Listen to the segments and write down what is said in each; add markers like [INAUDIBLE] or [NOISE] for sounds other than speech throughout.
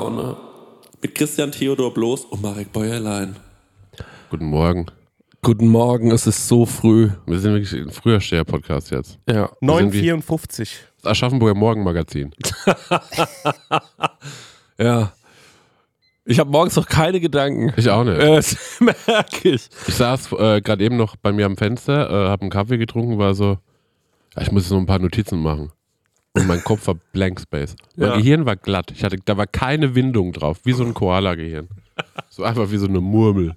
Prosecco-Laune. Mit Christian Theodor Bloß und Marek Bäuerlein. Guten Morgen. Guten Morgen, es ist so früh. Wir sind wirklich ein früher Steher-Podcast jetzt. Ja. Wir sind wie 9,54. das Aschaffenburger Morgenmagazin. [LAUGHS] Ja. Ich habe morgens noch keine Gedanken. Ich auch nicht. Äh, [LAUGHS] Das merke ich. Ich saß äh, gerade eben noch bei mir am Fenster, äh, habe einen Kaffee getrunken, war so, ich muss jetzt noch ein paar Notizen machen. Und mein Kopf war Blank Space. Mein Ja. Gehirn war glatt. Ich hatte, da war keine Windung drauf, wie so ein Koala-Gehirn. So einfach wie so eine Murmel.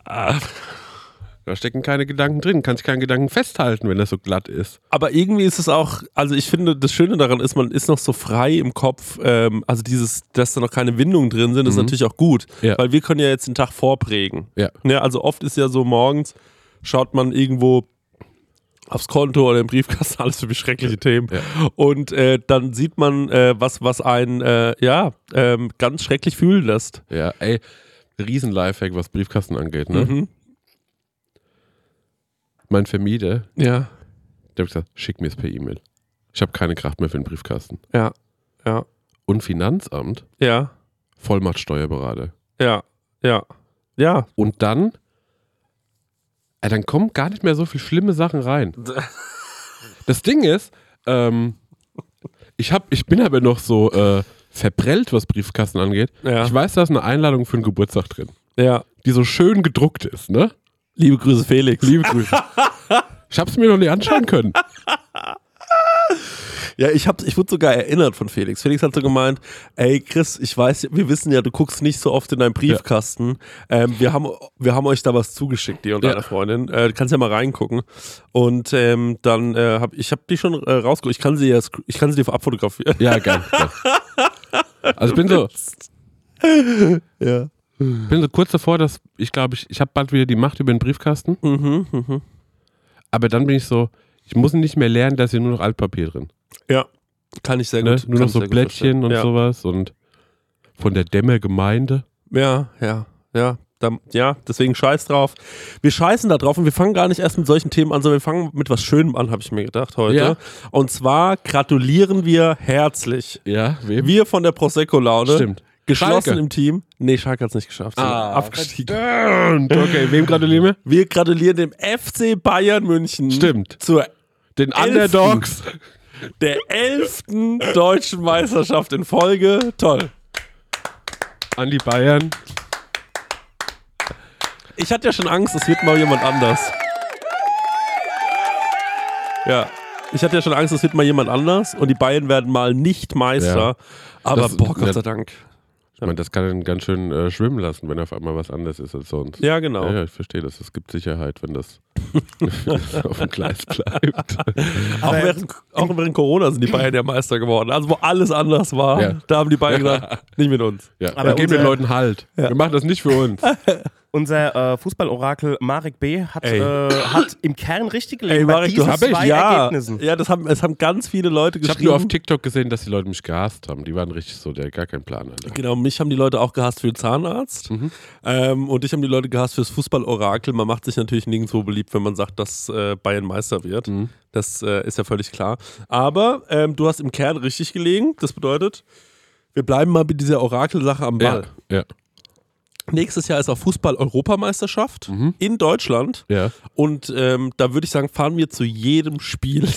Da stecken keine Gedanken drin, kann sich keinen Gedanken festhalten, wenn das so glatt ist. Aber irgendwie ist es auch, also ich finde, das Schöne daran ist, man ist noch so frei im Kopf. Ähm, also dieses, dass da noch keine Windungen drin sind, ist natürlich auch gut. Ja. Weil wir können ja jetzt den Tag vorprägen. Ja. Ja, also oft ist ja so morgens, schaut man irgendwo aufs Konto oder im Briefkasten, [LAUGHS] alles für schreckliche Themen. Ja. Und äh, dann sieht man, äh, was, was einen äh, ja, ähm, ganz schrecklich fühlen lässt. Ja, ey, riesen Lifehack, was Briefkasten angeht, ne? Mhm. Mein Vermieter, Ja, der hat gesagt, schick mir es per E-Mail. Ich habe keine Kraft mehr für den Briefkasten. ja, ja, Und Finanzamt, ja, Vollmachtsteuerberater. ja, ja, ja. Und dann, dann kommen gar nicht mehr so viele schlimme Sachen rein. [LAUGHS] Das Ding ist, ähm, ich, hab, ich bin aber noch so äh, verprellt, was Briefkasten angeht. Ja. Ich weiß, da ist eine Einladung für einen Geburtstag drin, ja. die so schön gedruckt ist, ne? Liebe Grüße, Felix. Liebe Grüße. [LAUGHS] ich hab's mir noch nicht anschauen können. [LAUGHS] Ja, ich, hab, ich wurde sogar erinnert von Felix. Felix hat so gemeint, ey Chris, ich weiß, wir wissen ja, du guckst nicht so oft in deinen Briefkasten. Ähm, wir, haben, wir haben euch da was zugeschickt, dir und Ja. deiner Freundin. Äh, du kannst ja mal reingucken. Und ähm, dann äh, hab ich habe die schon äh, rausgeholt. Ich kann sie ja, ich kann sie dir abfotografieren. Ja, geil. [LAUGHS] geil. Also ich bin so, [LAUGHS] Ja. bin so kurz davor, dass ich glaube, ich, ich habe bald wieder die Macht über den Briefkasten. Mhm, mhm. Aber dann bin ich so, ich muss nicht mehr lernen, da ist hier nur noch Altpapier drin. Ja. Kann ich sehr Ne? gut. Nur noch so Blättchen und ja. sowas und von der Dämmer Gemeinde. Ja, ja, ja. Da, ja, deswegen scheiß drauf. Wir scheißen da drauf und wir fangen gar nicht erst mit solchen Themen an, sondern wir fangen mit was Schönem an, habe ich mir gedacht heute. Ja. Und zwar gratulieren wir herzlich. Ja, wem? Wir von der Prosecco-Laune. Stimmt. Geschlossen Schalke. im Team. Nee, Schalke hat es nicht geschafft. Ah, abgestiegen. verdammt. Okay, wem gratulieren wir? Wir gratulieren dem FC Bayern München. Stimmt. Zur Den Elften. Underdogs. Der elften deutschen Meisterschaft in Folge. Toll. An die Bayern. Ich hatte ja schon Angst, es wird mal jemand anders. Ja. Ich hatte ja schon Angst, es wird mal jemand anders und die Bayern werden mal nicht Meister. Ja. Aber Das- boah, Gott sei Dank. Ich meine, das kann ihn ganz schön äh, schwimmen lassen, wenn auf einmal was anderes ist als sonst. Ja, genau. Ja, ja, ich verstehe das. Es gibt Sicherheit, wenn das [LAUGHS] auf dem Gleis bleibt. [LAUGHS] Auch, während, auch während Corona sind die Bayern ja Meister geworden. Also wo alles anders war, Ja. da haben die Bayern gesagt, [LAUGHS] nicht mit uns. Ja, Aber aber geben den Leuten Halt. Wir machen das nicht für uns. Unser äh, Fußballorakel Marek B. hat, äh, hat im Kern richtig gelegen Ey, bei Marek, du diesen zwei ja, Ergebnissen. ja, das haben, es haben ganz viele Leute Ich habe geschrieben. nur auf TikTok gesehen, dass die Leute mich gehasst haben. Die waren richtig so, der hat gar keinen Plan. Alter. Genau, mich haben die Leute auch gehasst für den Zahnarzt. Mhm. Ähm, und ich haben die Leute gehasst fürs Fußballorakel. Man macht sich natürlich nirgendwo beliebt, wenn man sagt, dass äh, Bayern Meister wird. Mhm. Das äh, ist ja völlig klar. Aber ähm, du hast im Kern richtig gelegen. Das bedeutet, wir bleiben mal mit dieser Orakelsache am Ball. Ja, ja, Nächstes Jahr ist auch Fußball-Europameisterschaft Mhm. in Deutschland. ja. Und ähm, da würde ich sagen, fahren wir zu jedem Spiel [LAUGHS]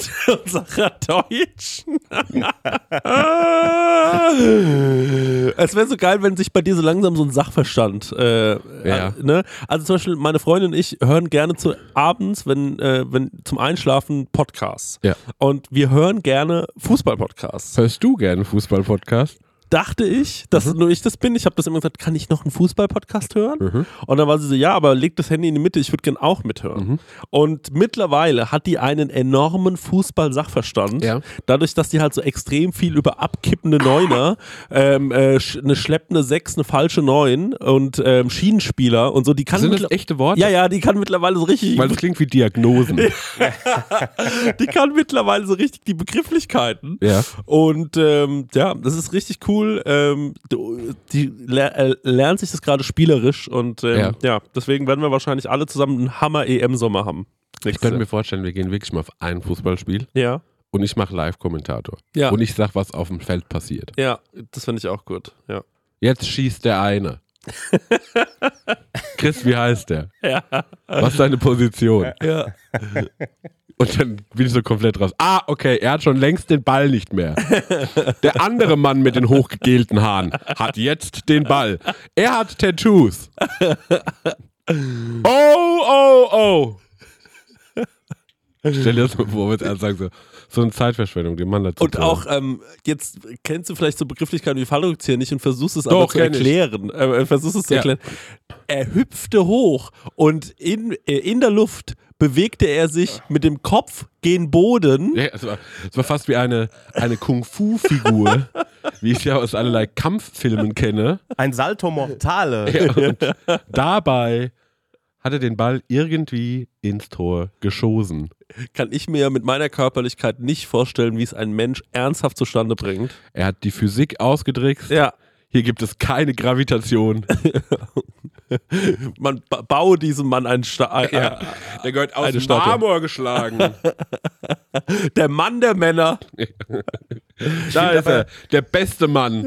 unserer Deutschen. [LAUGHS] es wäre so geil, wenn sich bei dir so langsam so ein Sachverstand. Äh, Ja. ne? Also zum Beispiel, meine Freundin und ich hören gerne zu abends, wenn, äh, wenn zum Einschlafen Podcasts. Ja. Und wir hören gerne Fußball-Podcasts. Hörst du gerne Fußball-Podcast? Dachte ich, dass nur ich das bin. Ich habe das immer gesagt, kann ich noch einen Fußball-Podcast hören? Mhm. Und dann war sie so, ja, aber leg das Handy in die Mitte, ich würde gern auch mithören. Mhm. Und mittlerweile hat die einen enormen Fußball-Sachverstand, Ja. dadurch, dass die halt so extrem viel über abkippende Neuner, ähm, äh, eine schleppende Sechs, eine falsche Neun und ähm, Schienenspieler und so, die kann Sind das echte Worte? ja, ja, die kann mittlerweile so richtig, Weil das klingt wie Diagnosen. [LAUGHS] die kann mittlerweile so richtig die Begrifflichkeiten. ja. Und ähm, ja, das ist richtig cool. Ähm, du- die ler äh, lernt sich das gerade spielerisch und ähm, ja. Ja. deswegen werden wir wahrscheinlich alle zusammen einen Hammer-EM-Sommer haben. Ich könnte mir vorstellen, wir gehen wirklich mal auf ein Fußballspiel ja, und ich mache Live-Kommentator. Ja. Und ich sag, was auf dem Feld passiert. ja, das finde ich auch gut. Ja. Jetzt schießt der eine. [LAUGHS] Chris, wie heißt der? Ja. Was ist seine Position? Ja. Und dann bin ich so komplett raus. Ah, okay, er hat schon längst den Ball nicht mehr. Der andere Mann mit den hochgegelten Haaren hat jetzt den Ball. Er hat Tattoos. Oh, oh, oh. Stell dir das mal vor, wenn er sagt so, so eine Zeitverschwendung, den Mann dazu. Und auch, ähm, jetzt kennst du vielleicht so Begrifflichkeiten wie Fallrückzieher nicht und versuchst es aber zu erklären. Äh, versuchst es zu Ja. erklären. Er hüpfte hoch und in, äh, in der Luft bewegte er sich mit dem Kopf gen Boden. Ja, es, war, es war fast wie eine, eine Kung-Fu-Figur, [LAUGHS] wie ich sie aus allerlei Kampffilmen kenne. Ein Salto Mortale. Ja, und dabei hat er den Ball irgendwie ins Tor geschossen. Kann ich mir mit meiner Körperlichkeit nicht vorstellen, wie es ein Mensch ernsthaft zustande bringt. Er hat die Physik ausgedrickst. Ja. Hier gibt es keine Gravitation. [LAUGHS] [LAUGHS] Man ba baue diesem Mann einen Sta ein- Ja. Der gehört aus. Marmor geschlagen. [LAUGHS] Der Mann der Männer. [LAUGHS] Da ist er, der beste Mann.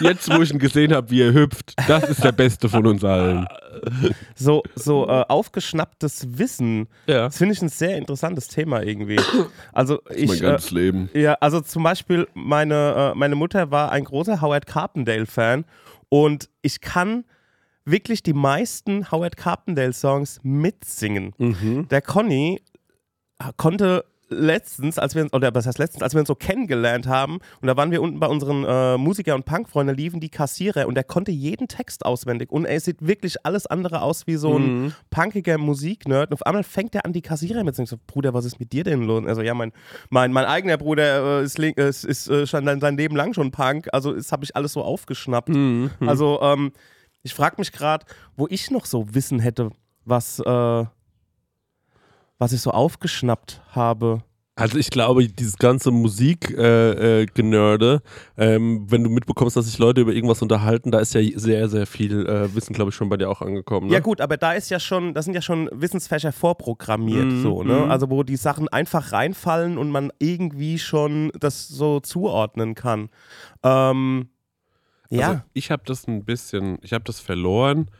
Jetzt, wo ich ihn gesehen habe, wie er hüpft, das ist der beste von uns allen. So, so äh, aufgeschnapptes Wissen. Ja. Das finde ich ein sehr interessantes Thema irgendwie. Also mein ich, äh, ganzes Leben. Ja, also zum Beispiel, meine, äh, meine Mutter war ein großer Howard Carpendale-Fan und ich kann wirklich die meisten Howard Carpendale-Songs mitsingen. Der Conny konnte letztens, als wir uns, oder was heißt letztens, als wir uns so kennengelernt haben, und da waren wir unten bei unseren äh, Musiker- und Punkfreunden, liefen die Kassierer und der konnte jeden Text auswendig. Und er sieht wirklich alles andere aus wie so ein punkiger Musiknerd. Und auf einmal fängt er an, die Kassierer mit so, Bruder, was ist mit dir denn los? Also ja, mein, mein, mein eigener Bruder äh, ist, link- ist, ist äh, schon sein Leben lang schon Punk, also das habe ich alles so aufgeschnappt. Also ähm, ich frage mich gerade, wo ich noch so Wissen hätte, was, äh, was ich so aufgeschnappt habe. Also ich glaube, dieses ganze Musik-Genörde, äh, Genörde, ähm, wenn du mitbekommst, dass sich Leute über irgendwas unterhalten, da ist ja sehr, sehr viel äh, Wissen, glaube ich, schon bei dir auch angekommen. Ne? Ja gut, aber da ist ja schon, da sind ja schon Wissensfächer vorprogrammiert, Mhm, so, ne? mhm. Also wo die Sachen einfach reinfallen und man irgendwie schon das so zuordnen kann. Ähm, ja. Also ich habe das ein bisschen, ich habe das verloren.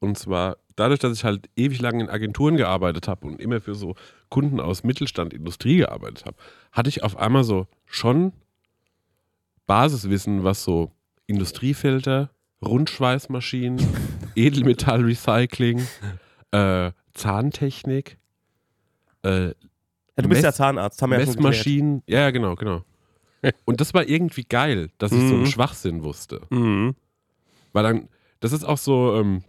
Und zwar dadurch, dass ich halt ewig lang in Agenturen gearbeitet habe und immer für so Kunden aus Mittelstand, Industrie gearbeitet habe, hatte ich auf einmal so schon Basiswissen, was so Industriefilter, Rundschweißmaschinen, [LAUGHS] Edelmetallrecycling, äh, Zahntechnik, äh, ja, du bist Mess- ja Zahnarzt, haben wir. Messmaschinen. Ja, ja, genau, genau. Und das war irgendwie geil, dass ich so einen Mhm. Schwachsinn wusste. Mhm. Weil dann, das ist auch so, ähm,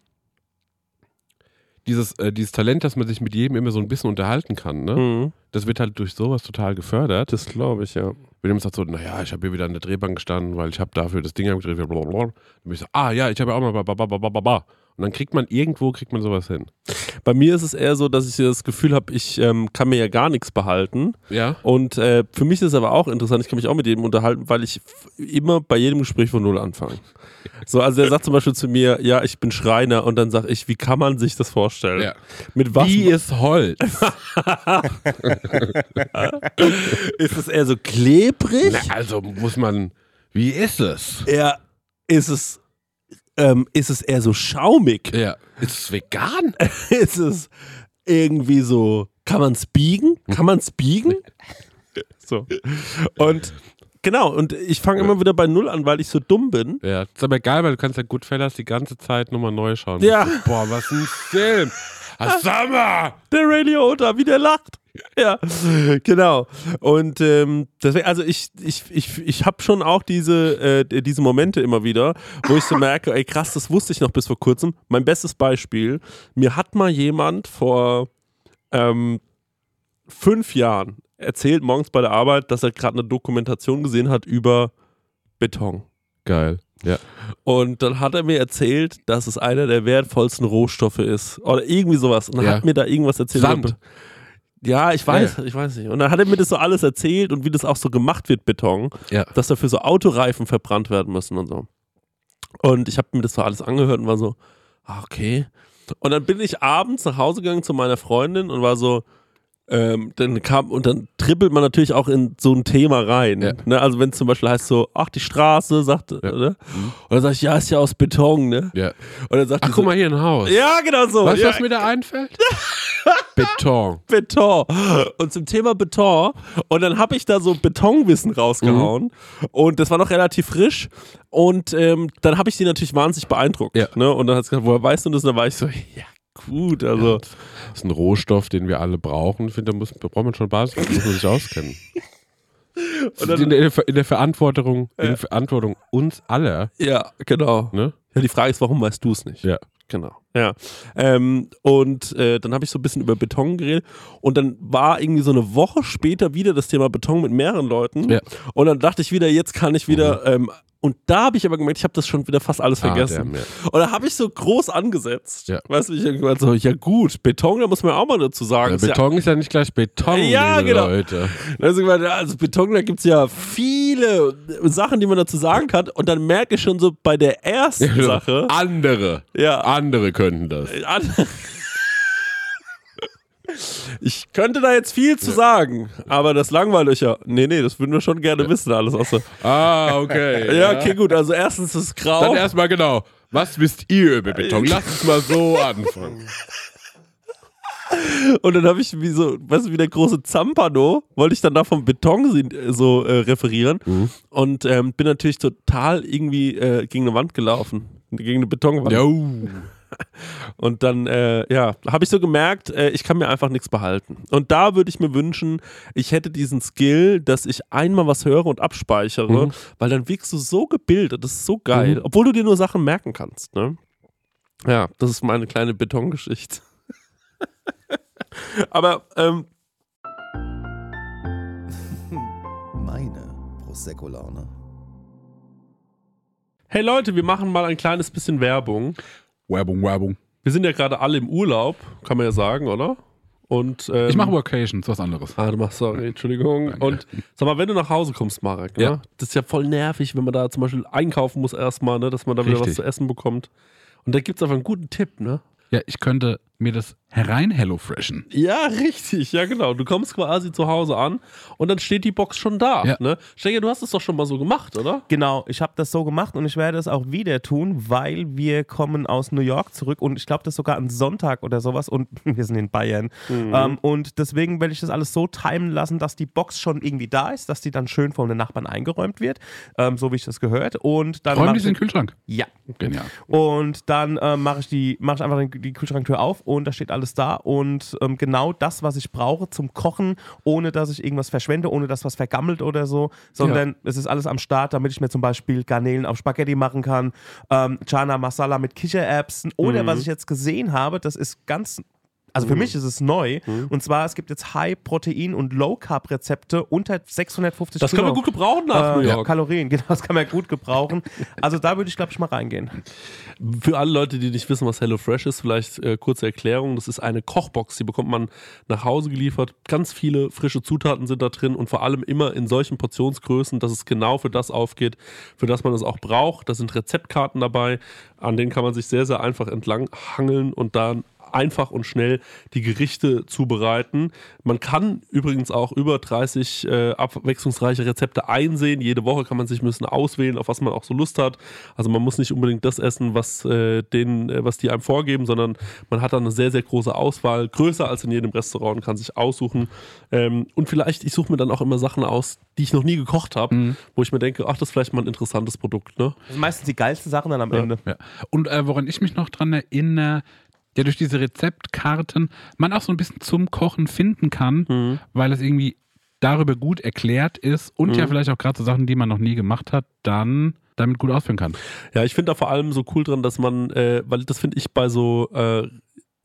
dieses, äh, dieses Talent, dass man sich mit jedem immer so ein bisschen unterhalten kann, ne? Mhm. Das wird halt durch sowas total gefördert. Das glaube ich, ja. Wenn jemand sagt so, naja, ich habe hier wieder an der Drehbank gestanden, weil ich habe dafür das Ding blablabla. Dann bin ich so, ah ja, ich habe ja auch mal ba, ba, ba, ba, ba, ba. Und dann kriegt man irgendwo, kriegt man sowas hin. Bei mir ist es eher so, dass ich das Gefühl habe, ich ähm, kann mir ja gar nichts behalten. Ja? Und äh, für mich ist es aber auch interessant, ich kann mich auch mit jedem unterhalten, weil ich immer bei jedem Gespräch von Null anfange. So, also der sagt zum Beispiel zu mir, ja, ich bin Schreiner und dann sage ich, wie kann man sich das vorstellen? Ja. Mit was Wie ist Holz? [LAUGHS] ist es eher so klebrig? Na, also muss man, wie ist es? Eher ist es ähm, ist es eher so schaumig? Ja. Ist es vegan? [LAUGHS] ist es irgendwie so, kann man es biegen? Kann man es biegen? [LAUGHS] so. Und genau, und ich fange immer wieder bei Null an, weil ich so dumm bin. Ja, ist aber geil, weil du kannst ja Goodfellas die ganze Zeit nochmal neu schauen. Ja. Boah, was ein Film. Ah, mal! Der Radio Oda, wie der lacht. Ja, genau. Und ähm, deswegen, also ich, ich, ich, ich habe schon auch diese, äh, diese Momente immer wieder, wo ich so merke, ey krass, das wusste ich noch bis vor kurzem. Mein bestes Beispiel, mir hat mal jemand vor ähm, fünf Jahren erzählt, morgens bei der Arbeit, dass er gerade eine Dokumentation gesehen hat über Beton. Geil. Ja. Und dann hat er mir erzählt, dass es einer der wertvollsten Rohstoffe ist. Oder irgendwie sowas. Und dann Ja. hat mir da irgendwas erzählt. Sand. Ja, ich weiß, ich weiß nicht. Und dann hat er mir das so alles erzählt und wie das auch so gemacht wird, Beton, Ja. dass dafür so Autoreifen verbrannt werden müssen und so. Und ich habe mir das so alles angehört und war so, ah, okay. Und dann bin ich abends nach Hause gegangen zu meiner Freundin und war so, ähm, dann kam und dann trippelt man natürlich auch in so ein Thema rein. Ja. Ne? Also wenn es zum Beispiel heißt so, ach die Straße, sagt, ne? Und dann sag ich, ja, ist ja aus Beton, ne? Ja. Und dann sagt Ach, guck so, mal hier ein Haus. ja, genau so. Weißt du, ja, was mir da einfällt? [LAUGHS] Beton. Beton. Und zum Thema Beton. Und dann habe ich da so Betonwissen rausgehauen. Und das war noch relativ frisch. Und ähm, dann habe ich die natürlich wahnsinnig beeindruckt. Ja. Ne? Und dann hat sie gesagt, woher weißt du das? Und dann war ich so, ja, gut. Also, Das ist ein Rohstoff, den wir alle brauchen. Ich finde, da, muss, da braucht man schon Basis, da muss man sich auskennen. [LAUGHS] Dann- in, der, in der Verantwortung, in der Verantwortung uns aller, ja, genau. ne? Ja, die Frage ist, warum weißt du es nicht? Ja. Genau. Ja. Ähm, und äh, dann habe ich so ein bisschen über Beton geredet und dann war irgendwie so eine Woche später wieder das Thema Beton mit mehreren Leuten. Ja. Und dann dachte ich wieder, jetzt kann ich wieder. Ähm, und da habe ich aber gemerkt, ich habe das schon wieder fast alles Ah, vergessen. damn, ja. Und da habe ich so groß angesetzt. Ja. Weißt du, ich irgendwann so, ja gut, Beton, da muss man auch mal dazu sagen. Ja, ist ja- Beton ist ja nicht gleich Beton, Ja, genau. Leute. Also, also Beton, da gibt es ja viele Sachen, die man dazu sagen kann. Und dann merke ich schon so bei der ersten Sache. Andere. Ja. Andere könnten das. An [LAUGHS] ich könnte da jetzt viel zu sagen, aber das langweilt euch ja. Nee, nee, das würden wir schon gerne wissen, alles außer. Ah, okay. [LAUGHS] Ja, okay, gut. Also erstens ist es grau. Dann erstmal genau. Was wisst ihr über Beton? Lass uns mal so anfangen. [LAUGHS] Und dann habe ich wie so, weißt du, wie der große Zampano, wollte ich dann da vom Beton sie- so äh, referieren und ähm, bin natürlich total irgendwie äh, gegen eine Wand gelaufen. Gegen eine Betonwand. Jo. Und dann, äh, ja, habe ich so gemerkt, äh, ich kann mir einfach nichts behalten. Und da würde ich mir wünschen, ich hätte diesen Skill, dass ich einmal was höre und abspeichere, weil dann wirkst du so gebildet, das ist so geil, obwohl du dir nur Sachen merken kannst. Ne? Ja, das ist meine kleine Betongeschichte. [LAUGHS] Aber ähm, [LAUGHS] Meine Prosecco-Laune. hey Leute, wir machen mal ein kleines bisschen Werbung. Werbung, Werbung. Wir sind ja gerade alle im Urlaub, kann man ja sagen, oder? Und, ähm, Ich mache Workations, was anderes. Ah, du machst, sorry, Entschuldigung. Und sag mal, wenn du nach Hause kommst, Marek, ne? Ja. das ist ja voll nervig, wenn man da zum Beispiel einkaufen muss erstmal, ne? dass man da wieder was Richtig. zu essen bekommt. Und da gibt es einfach einen guten Tipp, ne? Ja, ich könnte mir das herein HelloFreshen. Ja, richtig, ja genau. Du kommst quasi zu Hause an und dann steht die Box schon da. Ja. Ne? Stenger, du hast es doch schon mal so gemacht, oder? Genau, ich habe das so gemacht und ich werde es auch wieder tun, weil wir kommen aus New York zurück und ich glaube, das ist sogar ein Sonntag oder sowas und [LAUGHS] wir sind in Bayern. Ähm, und deswegen werde ich das alles so timen lassen, dass die Box schon irgendwie da ist, dass die dann schön von den Nachbarn eingeräumt wird, ähm, so wie ich das gehört. Und dann Räum mach die in den Kühlschrank. ja. Genial. Und dann ähm, mache ich, die, mach ich einfach die Kühlschranktür auf und da steht alles da. Und ähm, genau das, was ich brauche zum Kochen, ohne dass ich irgendwas verschwende, ohne dass was vergammelt oder so, sondern es ist alles am Start, damit ich mir zum Beispiel Garnelen auf Spaghetti machen kann, ähm, Chana Masala mit Kichererbsen oder was ich jetzt gesehen habe, das ist ganz. Also für mich ist es neu. Und zwar, es gibt jetzt High-Protein- und Low-Carb-Rezepte unter 650 Das können wir gut gebrauchen nach äh, New York. Kalorien, [LAUGHS] genau, das kann man gut gebrauchen. Also da würde ich, glaube ich, mal reingehen. Für alle Leute, die nicht wissen, was HelloFresh ist, vielleicht äh, kurze Erklärung. Das ist eine Kochbox, die bekommt man nach Hause geliefert. Ganz viele frische Zutaten sind da drin und vor allem immer in solchen Portionsgrößen, dass es genau für das aufgeht, für das man es auch braucht. Da sind Rezeptkarten dabei, an denen kann man sich sehr, sehr einfach entlang hangeln und dann einfach und schnell die Gerichte zubereiten. Man kann übrigens auch über 30 äh, abwechslungsreiche Rezepte einsehen. Jede Woche kann man sich ein bisschen auswählen, auf was man auch so Lust hat. Also man muss nicht unbedingt das essen, was, äh, den, äh, was die einem vorgeben, sondern man hat dann eine sehr, sehr große Auswahl, größer als in jedem Restaurant und kann sich aussuchen. Ähm, und vielleicht, ich suche mir dann auch immer Sachen aus, die ich noch nie gekocht habe, wo ich mir denke, ach, das ist vielleicht mal ein interessantes Produkt. Ne? Das sind meistens die geilsten Sachen dann am Ende. Ja. Und äh, woran ich mich noch dran erinnere, ja, durch diese Rezeptkarten man auch so ein bisschen zum Kochen finden kann, weil es irgendwie darüber gut erklärt ist und ja vielleicht auch gerade so Sachen, die man noch nie gemacht hat, dann damit gut ausführen kann. Ja, ich finde da vor allem so cool dran, dass man, äh, weil das finde ich bei so, äh,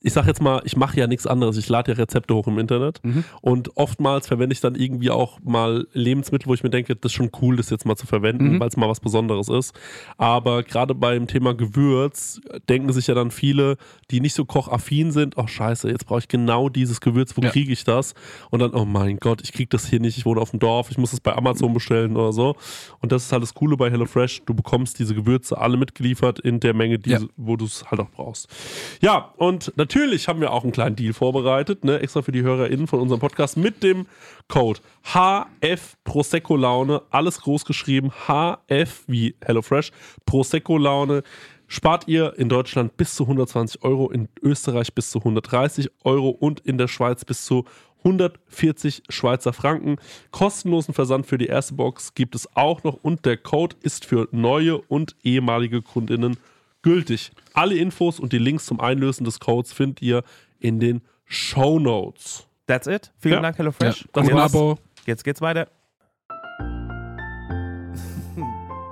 ich sag jetzt mal, ich mache ja nichts anderes. Ich lade ja Rezepte hoch im Internet und oftmals verwende ich dann irgendwie auch mal Lebensmittel, wo ich mir denke, das ist schon cool, das jetzt mal zu verwenden, weil es mal was Besonderes ist. Aber gerade beim Thema Gewürz denken sich ja dann viele, die nicht so kochaffin sind, oh scheiße, jetzt brauche ich genau dieses Gewürz, wo Ja. kriege ich das? Und dann, oh mein Gott, ich kriege das hier nicht, ich wohne auf dem Dorf, ich muss es bei Amazon bestellen oder so. Und das ist halt das Coole bei HelloFresh, du bekommst diese Gewürze alle mitgeliefert in der Menge, die, Ja. wo du es halt auch brauchst. Ja, und natürlich natürlich haben wir auch einen kleinen Deal vorbereitet, ne, extra für die HörerInnen von unserem Podcast mit dem Code HF Prosecco Laune, alles groß geschrieben, HF wie HelloFresh, Prosecco Laune. Spart ihr in Deutschland bis zu 120 Euro, in Österreich bis zu 130 Euro und in der Schweiz bis zu 140 Schweizer Franken. Kostenlosen Versand für die erste Box gibt es auch noch und der Code ist für neue und ehemalige Kundinnen gültig. Alle Infos und die Links zum Einlösen des Codes findet ihr in den Show Notes. That's it. Vielen Ja. Dank, HelloFresh. Das war jetzt, Abo. jetzt geht's weiter. [LAUGHS]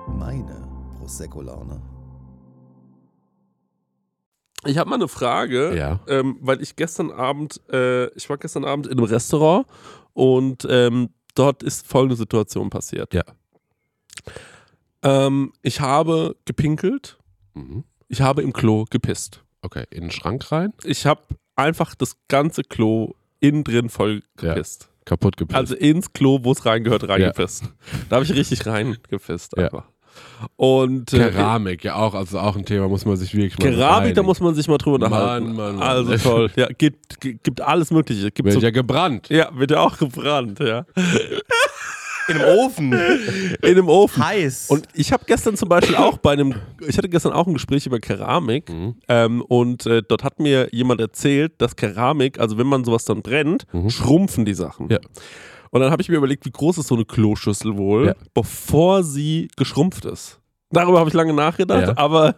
Meine Prosecco-Laune. Ich habe mal eine Frage, Ja. ähm, weil ich gestern Abend, äh, ich war gestern Abend in einem Restaurant und ähm, dort ist folgende Situation passiert. Ja. Ähm, ich habe gepinkelt, Mhm. ich habe im Klo gepisst. Okay, in den Schrank rein, Ich habe einfach das ganze Klo innen drin voll Ja. gepisst. kaputt gepisst. Also ins Klo, wo es reingehört, reingepisst. Da habe ich richtig reingepisst Ja. einfach. Und äh, Keramik, ja auch, also auch ein Thema, muss man sich wirklich mal Keramik, da reinigen. muss man sich mal drüber unterhalten. Mann, Mann, Mann. Also [LAUGHS] toll. Ja, gibt, gibt alles Mögliche. Gibt Wird so, ja gebrannt. ja, wird ja auch gebrannt, ja. In einem Ofen. In einem Ofen. Heiß. Und ich habe gestern zum Beispiel auch bei einem, ich hatte gestern auch ein Gespräch über Keramik Mhm. ähm, und äh, dort hat mir jemand erzählt, dass Keramik, also wenn man sowas dann brennt, schrumpfen die Sachen. Mhm. Ja. Und dann habe ich mir überlegt, wie groß ist so eine Kloschüssel wohl, Ja. bevor sie geschrumpft ist. Darüber habe ich lange nachgedacht, Ja. aber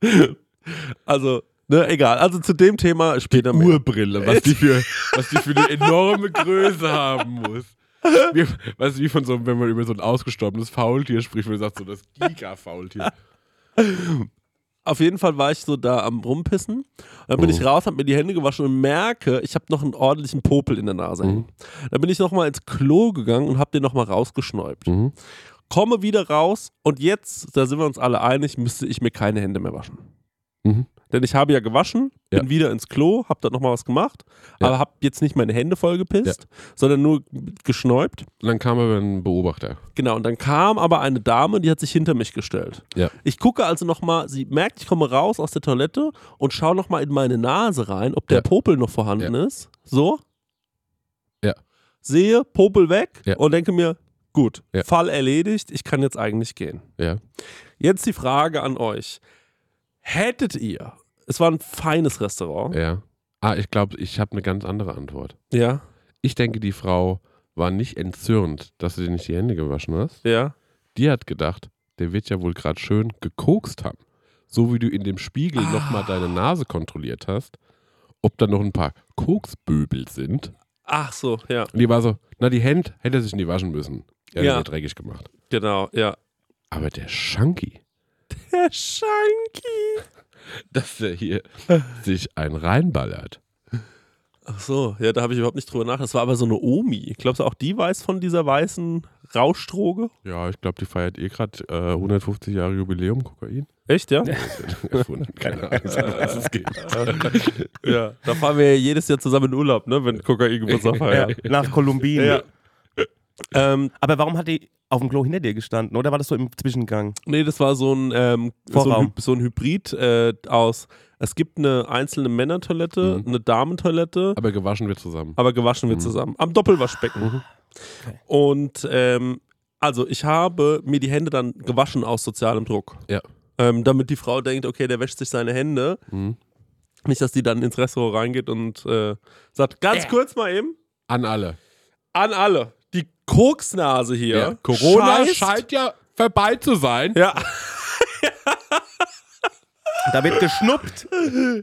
[LAUGHS] also, ne, egal. Also zu dem Thema später mehr. Urbrille, was die für, was die für eine enorme Größe haben muss. Wie, weißt du, wie von so, einem- wenn man über so ein ausgestorbenes Faultier spricht, du sagst, so das Giga-Faultier. Auf jeden Fall war ich so da am Rumpissen. Dann bin Mhm. ich raus, habe mir die Hände gewaschen und merke, ich habe noch einen ordentlichen Popel in der Nase. hängen. Dann bin ich nochmal ins Klo gegangen und habe den nochmal rausgeschnäubt. Mhm. Komme wieder raus und jetzt, da sind wir uns alle einig, müsste ich mir keine Hände mehr waschen. Mhm. Denn ich habe ja gewaschen, bin Ja. wieder ins Klo, habe da nochmal was gemacht, Ja. aber habe jetzt nicht meine Hände voll gepisst, sondern nur geschnäubt. Und dann kam aber ein Beobachter. Genau, und dann kam aber eine Dame, die hat sich hinter mich gestellt. Ja. Ich gucke also nochmal, sie merkt, ich komme raus aus der Toilette und schaue nochmal in meine Nase rein, ob der Ja. Popel noch vorhanden ist. So. Ja. Sehe, Popel weg Ja. und denke mir, gut, Ja. Fall erledigt, ich kann jetzt eigentlich gehen. Ja. Jetzt die Frage an euch. Hättet ihr, es war ein feines Restaurant, Ja. Ah, ich glaube, ich habe eine ganz andere Antwort. ja, Ich denke, die Frau war nicht entzürnt, dass du dir nicht die Hände gewaschen hast. ja, Die hat gedacht, der wird ja wohl gerade schön gekokst haben. So wie du in dem Spiegel nochmal deine Nase kontrolliert hast, ob da noch ein paar Koksböbel sind. ach so, ja, Und die war so, na, die Hände hätte sich nie waschen müssen. Er Ja. hat ja. dreckig gemacht. genau, ja. Aber der Shanky, Der Schanki. [LAUGHS] dass der hier [LAUGHS] sich ein reinballert. Ach so, ja, da habe ich überhaupt nicht drüber nachgedacht. Das war aber so eine Omi. Glaubst du, auch die weiß von dieser weißen Rauschdroge? Ja, ich glaube, die feiert eh gerade äh, 150 Jahre Jubiläum Kokain. Echt, ja? Erfunden. [LAUGHS] Keine Ahnung, was es geht. ja. Da fahren wir ja jedes Jahr zusammen in Urlaub, ne, wenn Kokain Geburtstag ja, feiert. nach Kolumbien. Ja. Ähm, Aber warum hat die auf dem Klo hinter dir gestanden? Oder war das so im Zwischengang? nee, das war so ein, ähm, so ein, so ein Hybrid äh, aus, es gibt eine einzelne Männertoilette, Mhm. eine Damentoilette, Aber gewaschen wird zusammen. aber gewaschen wird Mhm. zusammen. Am Doppelwaschbecken. Und ähm, also ich habe mir die Hände dann gewaschen aus sozialem Druck. Ja. Ähm, damit die Frau denkt, okay, der wäscht sich seine Hände. Mhm. Nicht, dass die dann ins Restaurant reingeht und äh, sagt, ganz kurz mal eben, An alle. an alle, die Koksnase hier. Corona scheißt- scheint ja vorbei zu sein. Ja, Da wird geschnuppt.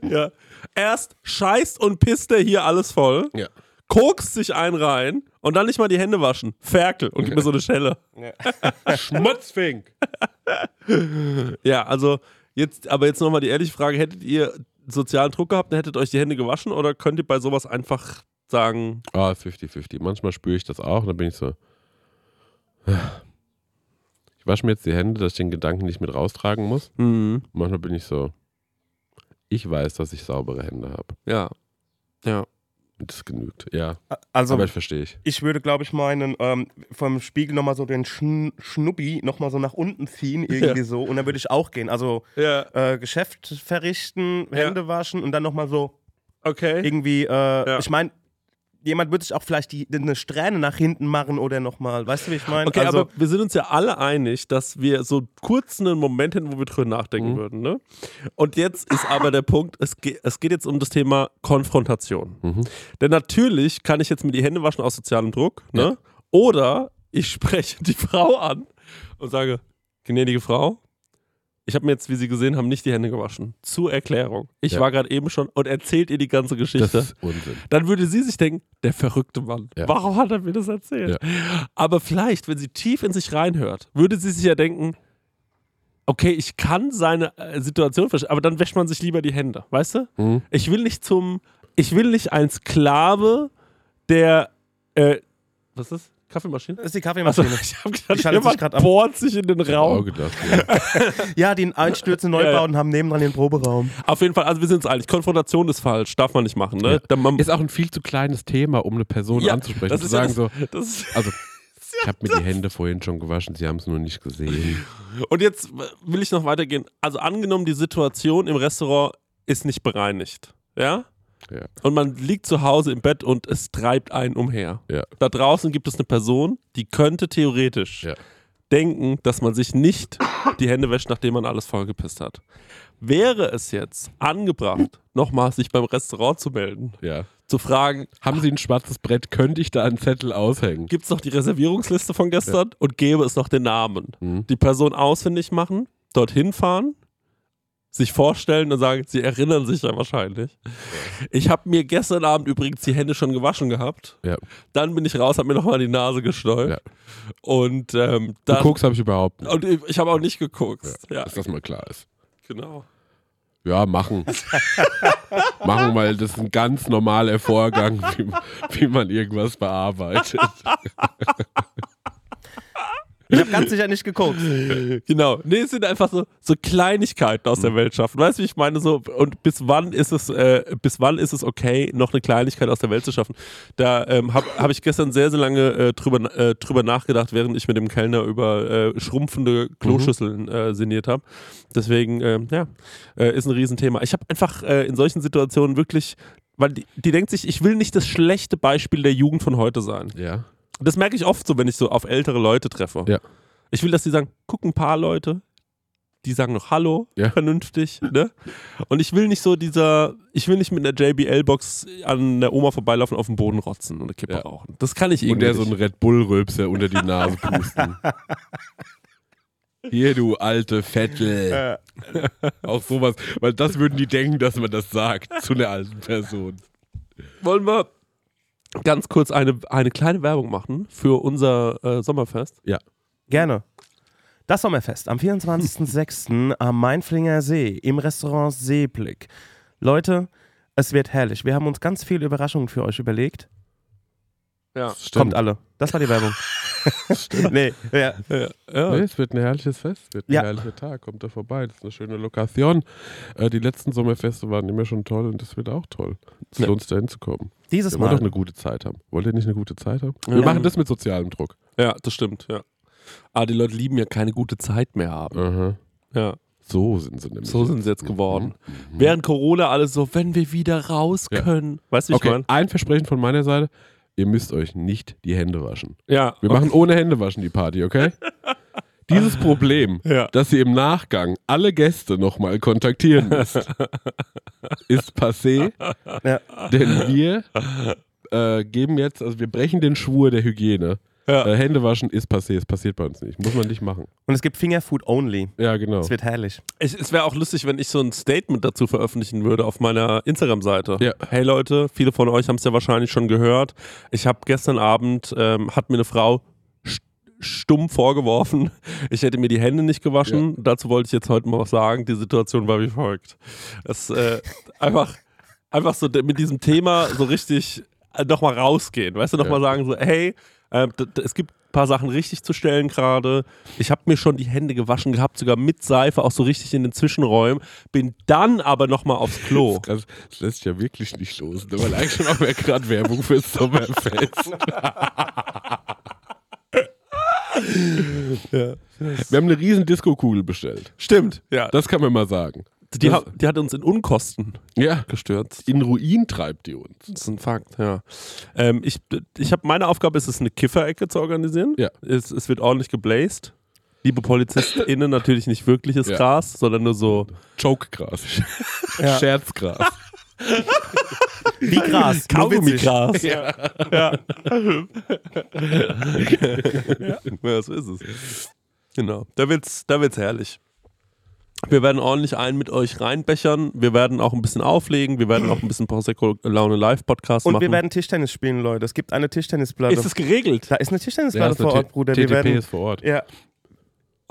ja. Erst scheißt und pisst er hier alles voll, Ja. kokst sich einen rein und dann nicht mal die Hände waschen. Ferkel und gibt mir so eine Schelle. Schmutzfink. Ja, also jetzt, aber jetzt nochmal die ehrliche Frage: Hättet ihr sozialen Druck gehabt und hättet euch die Hände gewaschen oder könnt ihr bei sowas einfach sagen, Ah, 50-50. Manchmal spüre ich das auch und dann bin ich so. Ich wasche mir jetzt die Hände, dass ich den Gedanken nicht mit raustragen muss. hm, Manchmal bin ich so. Ich weiß, dass ich saubere Hände habe. ja, ja. Das genügt, ja. Also Aber ich verstehe ich. ich würde, glaube ich, meinen ähm, vom Spiegel nochmal so den Schn Schnubbi nochmal so nach unten ziehen, irgendwie Ja. so. Und dann würde ich auch gehen. Also Ja, äh, Geschäft verrichten, Ja. Hände waschen und dann nochmal so okay. irgendwie, äh, Ja. ich meine, jemand würde sich auch vielleicht die, eine Strähne nach hinten machen oder nochmal, weißt du, wie ich meine? Okay, also, aber wir sind uns ja alle einig, dass wir so kurz einen Moment hätten, wo wir drüber nachdenken Mhm. würden. Ne? Und jetzt ist aber der Punkt, es, ge es geht jetzt um das Thema Konfrontation. Mhm. Denn natürlich kann ich jetzt mir die Hände waschen aus sozialem Druck. Ne? Oder ich spreche die [LAUGHS] Frau an und sage, gnädige Frau, ich habe mir jetzt, wie Sie gesehen haben, nicht die Hände gewaschen. Zur Erklärung. Ich Ja. war gerade eben schon und erzählt ihr die ganze Geschichte Das ist Unsinn. dann würde sie sich denken, der verrückte Mann, Ja. warum hat er mir das erzählt? Aber vielleicht, wenn sie tief in sich reinhört, würde sie sich ja denken, okay, ich kann seine äh, Situation verstehen, aber dann wäscht man sich lieber die Hände, weißt du? Mhm. Ich will nicht zum, ich will nicht ein Sklave, der, äh, was ist? Kaffeemaschine? das ist die Kaffeemaschine. ich habe Die gedacht, schaltet sich jemand ab. bohrt sich in den Raum. Auch gedacht, ja. [LAUGHS] Ja, die einstürzen Ja, ja. Neubauten haben nebendran den Proberaum. Auf jeden Fall, also wir sind uns einig, Konfrontation ist falsch, darf man nicht machen, ne? Ja. Man, Ist auch ein viel zu kleines Thema, um eine Person Ja, anzusprechen. das Zu ist ja sagen so, das also [LAUGHS] ich habe mir die Hände vorhin schon gewaschen, sie haben es nur nicht gesehen. Und jetzt will ich noch weitergehen. Also angenommen, die Situation im Restaurant ist nicht bereinigt. Ja? Ja. Und man liegt zu Hause im Bett und es treibt einen umher. Ja. Da draußen gibt es eine Person, die könnte theoretisch Ja. denken, dass man sich nicht die Hände wäscht, nachdem man alles vollgepisst hat. Wäre es jetzt angebracht, nochmal sich beim Restaurant zu melden, zu fragen, Haben Sie ein schwarzes Brett? Könnte ich da einen Zettel aushängen? gibt es noch die Reservierungsliste von gestern und gäbe es noch den Namen. Mhm. Die Person ausfindig machen, dorthin fahren, sich vorstellen und sagen, sie erinnern sich ja wahrscheinlich. Ich habe mir gestern Abend übrigens die Hände schon gewaschen gehabt. Ja. Dann bin ich raus, habe mir nochmal die Nase gestäubt. Ja. Und ähm, dann, Koks habe ich überhaupt nicht, und ich, ich habe auch nicht geguckt. Ja, dass das mal klar ist. genau. Ja, machen. [LAUGHS] machen, weil das ist ein ganz normaler Vorgang, wie, wie man irgendwas bearbeitet. [LAUGHS] Ich habe ganz sicher nicht geguckt. [LAUGHS] Genau. Nee, es sind einfach so, so Kleinigkeiten aus Mhm. der Welt schaffen. Weißt du, wie ich meine? So, und bis wann ist es, äh, bis wann ist es okay, noch eine Kleinigkeit aus der Welt zu schaffen? Da ähm, habe hab ich gestern sehr, sehr lange äh, drüber, äh, drüber nachgedacht, während ich mit dem Kellner über äh, schrumpfende Kloschüsseln äh, sinniert habe. Deswegen, äh, ja, äh, ist ein Riesenthema. Ich habe einfach äh, in solchen Situationen wirklich, weil die, die denkt sich, ich will nicht das schlechte Beispiel der Jugend von heute sein. Ja. Das merke ich oft so, wenn ich so auf ältere Leute treffe. Ja. Ich will, dass die sagen, guck ein paar Leute, die sagen noch Hallo, Ja. vernünftig, ne? Und ich will nicht so dieser, ich will nicht mit einer JBL-Box an der Oma vorbeilaufen, auf den Boden rotzen und eine Kippe Ja. rauchen. Das kann ich Und irgendwie der so nicht. einen Red Bull-Rülpser unter die Nase pusten. Hier, du alte Vettel. Auch sowas. Weil das würden die denken, dass man das sagt zu einer alten Person. Wollen wir ganz kurz eine, eine kleine Werbung machen für unser äh, Sommerfest? Gerne. Das Sommerfest am 24.06. [LAUGHS] am Mainflinger See im Restaurant Seeblick. Leute, es wird herrlich. Wir haben uns ganz viele Überraschungen für euch überlegt. Ja. Kommt alle. Das war die Werbung. [LAUGHS] nee, ja. ja, ja. Nee, es wird ein herrliches Fest, es wird ein Ja. herrlicher Tag. Kommt da vorbei. Das ist eine schöne Lokation. Äh, die letzten Sommerfeste waren immer schon toll und das wird auch toll. Es Ja. lohnt sich da hinzukommen. Dieses Wir wollen doch Mal. eine gute Zeit haben. Wollt ihr nicht eine gute Zeit haben? Ja. Wir machen das mit sozialem Druck. ja, das stimmt, ja. Aber die Leute lieben ja keine gute Zeit mehr haben. Aha. Ja, So sind sie nämlich. so sind sie jetzt geworden. Mhm. Während Corona alles so, wenn wir wieder raus Ja. können. Weißt du, wie ich Okay, meine? ein Versprechen von meiner Seite. Ihr müsst euch nicht die Hände waschen. Ja. Wir machen ohne Hände waschen die Party, okay? [LAUGHS] Dieses Problem, Ja. dass ihr im Nachgang alle Gäste nochmal kontaktieren müsst, [LAUGHS] ist passé, Ja. denn wir äh, geben jetzt, also wir brechen den Schwur der Hygiene. Ja. Äh, Hände waschen ist passé, es passiert bei uns nicht. Muss man nicht machen. Und es gibt Fingerfood only. Ja, genau. Es wird herrlich. Ich, es wäre auch lustig, wenn ich so ein Statement dazu veröffentlichen würde auf meiner Instagram-Seite. Ja. Hey Leute, viele von euch haben es ja wahrscheinlich schon gehört. Ich habe gestern Abend, ähm, hat mir eine Frau st- stumm vorgeworfen, [LAUGHS] ich hätte mir die Hände nicht gewaschen. Dazu wollte ich jetzt heute mal was sagen. Die Situation war wie folgt. Es äh, [LAUGHS] einfach, einfach so mit diesem Thema so richtig äh, nochmal rausgehen. Weißt du, nochmal Ja. sagen so, hey, es gibt ein paar Sachen richtig zu stellen gerade. Ich habe mir schon die Hände gewaschen gehabt, sogar mit Seife, auch so richtig in den Zwischenräumen. Bin dann aber nochmal aufs Klo. Das, das lässt sich ja wirklich nicht los, ne? weil eigentlich machen wir gerade Werbung fürs Sommerfest. [LAUGHS] Wir haben eine riesen Disco-Kugel bestellt. Stimmt, ja. Das kann man mal sagen. Die, ha die hat uns in Unkosten Ja, gestürzt. in Ruin treibt die uns. Das ist ein Fakt, ja. Ähm, ich ich habe meine Aufgabe ist es, eine Kifferecke zu organisieren. Ja. Es, es wird ordentlich geblased. Liebe PolizistInnen, natürlich nicht wirkliches Ja. Gras, sondern nur so Joke-Gras. [LAUGHS] Ja. Scherzgras. Wie Gras. Kaugummi-Gras. Ja. Ja. ja, so ist es. Genau. Da wird's, da wird's herrlich. Wir werden ordentlich einen mit euch reinbechern. Wir werden auch ein bisschen auflegen. Wir werden auch ein bisschen Prosecco Laune Live Podcast Und machen. wir werden Tischtennis spielen, Leute. Es gibt eine Tischtennisplatte. ist es geregelt? da ist eine Ja, Tischtennisplatte eine vor Ort, Bruder. Wir TTP werden, ist vor Ort. ja,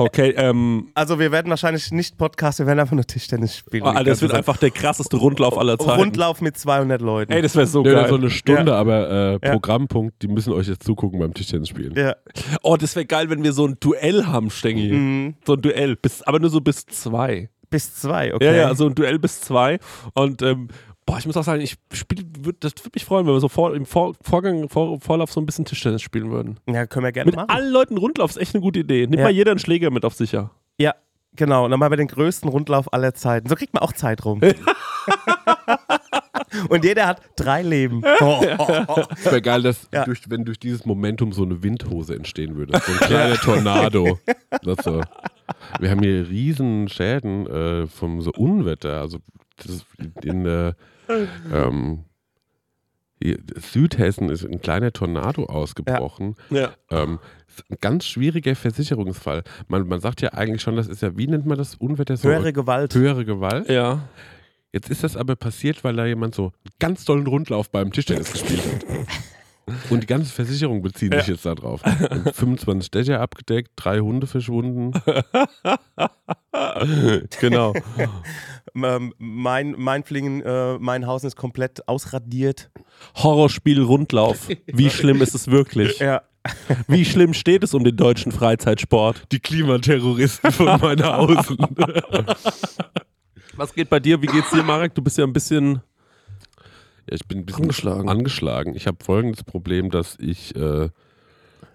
Okay, ähm, also wir werden wahrscheinlich nicht Podcast, wir werden einfach nur Tischtennis spielen. oh, Alter, das wird einfach der krasseste Rundlauf aller Zeiten. Rundlauf mit 200 Leuten. Ey, das wäre so Ja, geil. so eine Stunde, aber äh, Ja. Programmpunkt, die müssen euch jetzt zugucken beim Tischtennis spielen. ja. oh, das wäre geil, wenn wir so ein Duell haben, Stengi. Mhm. So ein Duell, bis, aber nur so bis zwei. Bis zwei, okay. Ja, ja, so ein Duell bis zwei. Und ähm, boah, ich muss auch sagen, ich spiel, würd, das würde mich freuen, wenn wir so vor, im vor, Vorgang, vor, Vorlauf so ein bisschen Tischtennis spielen würden. Ja, können wir gerne Mit machen. allen Leuten Rundlauf ist echt eine gute Idee. Nimm Ja. mal jeder einen Schläger mit auf sicher. Ja, genau. Und dann mal bei den größten Rundlauf aller Zeiten. So kriegt man auch Zeit rum. [LAUGHS] Und jeder hat drei Leben. Oh. [LAUGHS] Es wäre geil, dass Ja. durch, wenn durch dieses Momentum so eine Windhose entstehen würde. So ein kleiner Tornado. [LAUGHS] Das so. Wir haben hier riesen Schäden äh, vom so Unwetter. Also in äh, ähm, Südhessen ist ein kleiner Tornado ausgebrochen. Ja. Ähm, ist ein ganz schwieriger Versicherungsfall. Man, man sagt ja eigentlich schon, das ist ja, wie nennt man das Unwetter? So Höhere Gewalt. höhere Gewalt. Ja. Jetzt ist das aber passiert, weil da jemand so einen ganz tollen Rundlauf beim Tischtennis gespielt hat. [LAUGHS] Und die ganze Versicherung bezieht sich jetzt da drauf. Und 25 Dächer abgedeckt, drei Hunde verschwunden. [LAUGHS] Genau. Ähm, mein, mein Flingen, äh, mein Haus ist komplett ausradiert. Horrorspiel Rundlauf. Wie schlimm ist es wirklich? Ja. Wie schlimm steht es um den deutschen Freizeitsport? Die Klimaterroristen von [LAUGHS] meiner Hausen. Was geht bei dir? Wie geht's dir, Marek? Du bist ja ein bisschen. Ja, ich bin ein bisschen Angeschlagen. angeschlagen. Ich habe folgendes Problem, dass ich äh,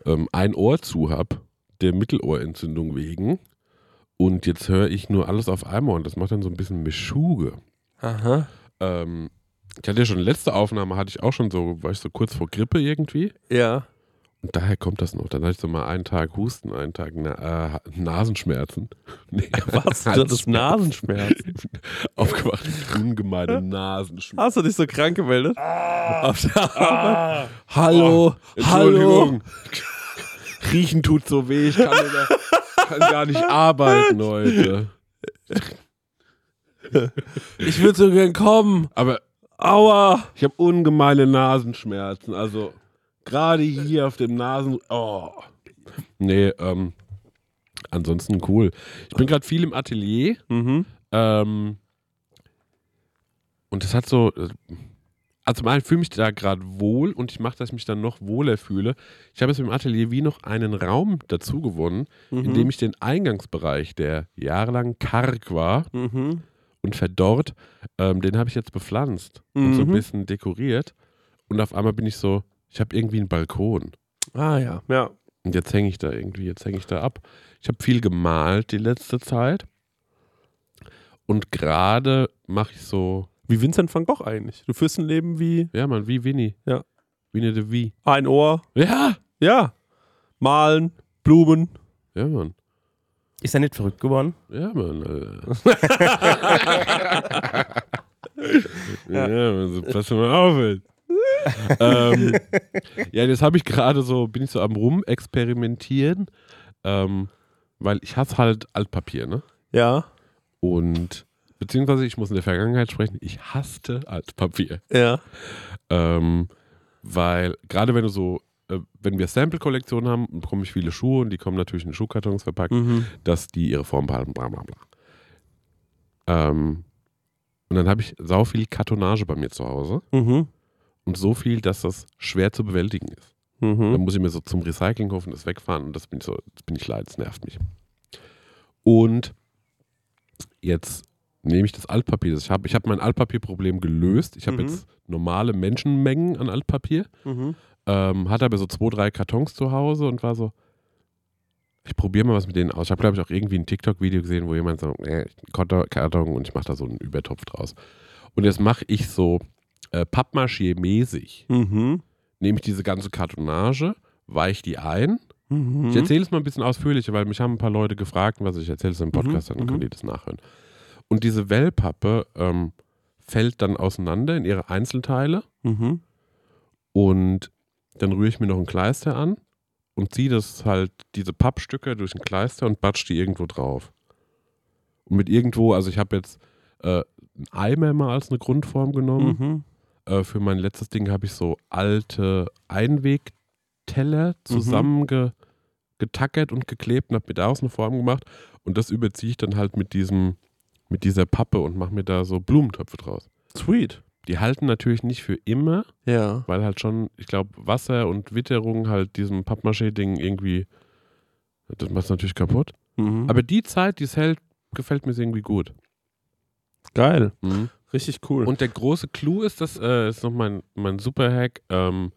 ähm, ein Ohr zu habe, der Mittelohrentzündung wegen. Und jetzt höre ich nur alles auf einmal und das macht dann so ein bisschen Mischuge. Aha. Ähm, ich hatte ja schon letzte Aufnahme, hatte ich auch schon so, war ich so kurz vor Grippe irgendwie. Ja. Und daher kommt das noch. Dann hatte ich so mal einen Tag Husten, einen Tag Na äh, Nasenschmerzen. [LAUGHS] Nee, [LAUGHS] Was? [LAUGHS] Du hattest Nasenschmerzen. Aufgewacht mit ungemeinen Nasenschmerzen. Hast du dich so krank gemeldet? Auf der Arbeit? Hallo, hallo. Entschuldigung. Riechen tut so weh, ich kann, nicht- kann gar nicht arbeiten heute. Ich würde so gern kommen. Aber Aua. ich habe ungemeine Nasenschmerzen. Also gerade hier auf dem Nasen. Oh. Nee, ähm, ansonsten cool. Ich bin gerade viel im Atelier. Mhm. Ähm, und das hat so. Also zum einen fühle ich mich da gerade wohl und ich mache, dass ich mich dann noch wohler fühle. Ich habe jetzt im Atelier wie noch einen Raum dazu gewonnen, Mhm. in dem ich den Eingangsbereich, der jahrelang karg war Mhm. und verdorrt, ähm, den habe ich jetzt bepflanzt und so ein Mhm. bisschen dekoriert. Und auf einmal bin ich so, ich habe irgendwie einen Balkon. Ah ja, ja. Und jetzt hänge ich da irgendwie, jetzt hänge ich da ab. Ich habe viel gemalt die letzte Zeit. Und gerade mache ich so, Wie Vincent van Gogh eigentlich. Du führst ein Leben wie ja man, wie Winnie. Ja. Winnie the Wie. ein Ohr. Ja. Ja. Malen, Blumen. Ja, Mann. Ist er nicht verrückt geworden? Ja, Mann. Alter. [LAUGHS] ja, Mann, so pass mal auf. ey. ähm, ja, das habe ich gerade so, bin ich so am rumexperimentieren, ähm, weil ich hasse halt Altpapier, ne? Ja. Und beziehungsweise ich muss in der Vergangenheit sprechen, ich hasste Altpapier. Ja. Ähm, weil gerade wenn du so, äh, wenn wir Sample-Kollektionen haben, bekomme ich viele Schuhe und die kommen natürlich in Schuhkartons verpackt, Mhm. dass die ihre Form behalten, bla bla bla. Ähm, und dann habe ich sau viel Kartonage bei mir zu Hause Mhm. und so viel, dass das schwer zu bewältigen ist. Dann Mhm. muss ich mir so zum Recyclinghof und das wegfahren und das bin ich so, das bin ich leid, das nervt mich. Und jetzt nehme ich das Altpapier, ich habe. Ich habe mein Altpapierproblem gelöst. Ich habe Mhm. jetzt normale Menschenmengen an Altpapier, Mhm. ähm, hatte aber so zwei, drei Kartons zu Hause und war so, ich probiere mal was mit denen aus. Ich habe, glaube ich, auch irgendwie ein TikTok-Video gesehen, wo jemand sagt, äh, Karton und ich mache da so einen Übertopf draus. Und jetzt mache ich so äh, Pappmaché-mäßig. Mhm. Nehme ich diese ganze Kartonage, weiche die ein. Mhm. Ich erzähle es mal ein bisschen ausführlicher, weil mich haben ein paar Leute gefragt, was ich erzähle es im Podcast, Mhm, dann mhm. könnt ihr das nachhören. Und diese Wellpappe ähm, fällt dann auseinander in ihre Einzelteile Mhm. und dann rühre ich mir noch ein Kleister an und ziehe das halt, diese Pappstücke durch ein Kleister und batsch die irgendwo drauf. Und mit irgendwo, also ich habe jetzt äh, einen Eimer mal als eine Grundform genommen. Mhm. Äh, für mein letztes Ding habe ich so alte Einwegteller zusammengetackert und geklebt und habe mir daraus eine Form gemacht. Und das überziehe ich dann halt mit diesem, mit dieser Pappe und mache mir da so Blumentöpfe draus. Sweet. Die halten natürlich nicht für immer, Ja. weil halt schon, ich glaube, Wasser und Witterung halt diesem Pappmaché-Ding irgendwie, das macht es natürlich kaputt. Mhm. Aber die Zeit, die es hält, gefällt mir irgendwie gut. geil. Richtig cool. Und der große Clou ist, das äh, ist noch mein, mein Superhack. Ähm,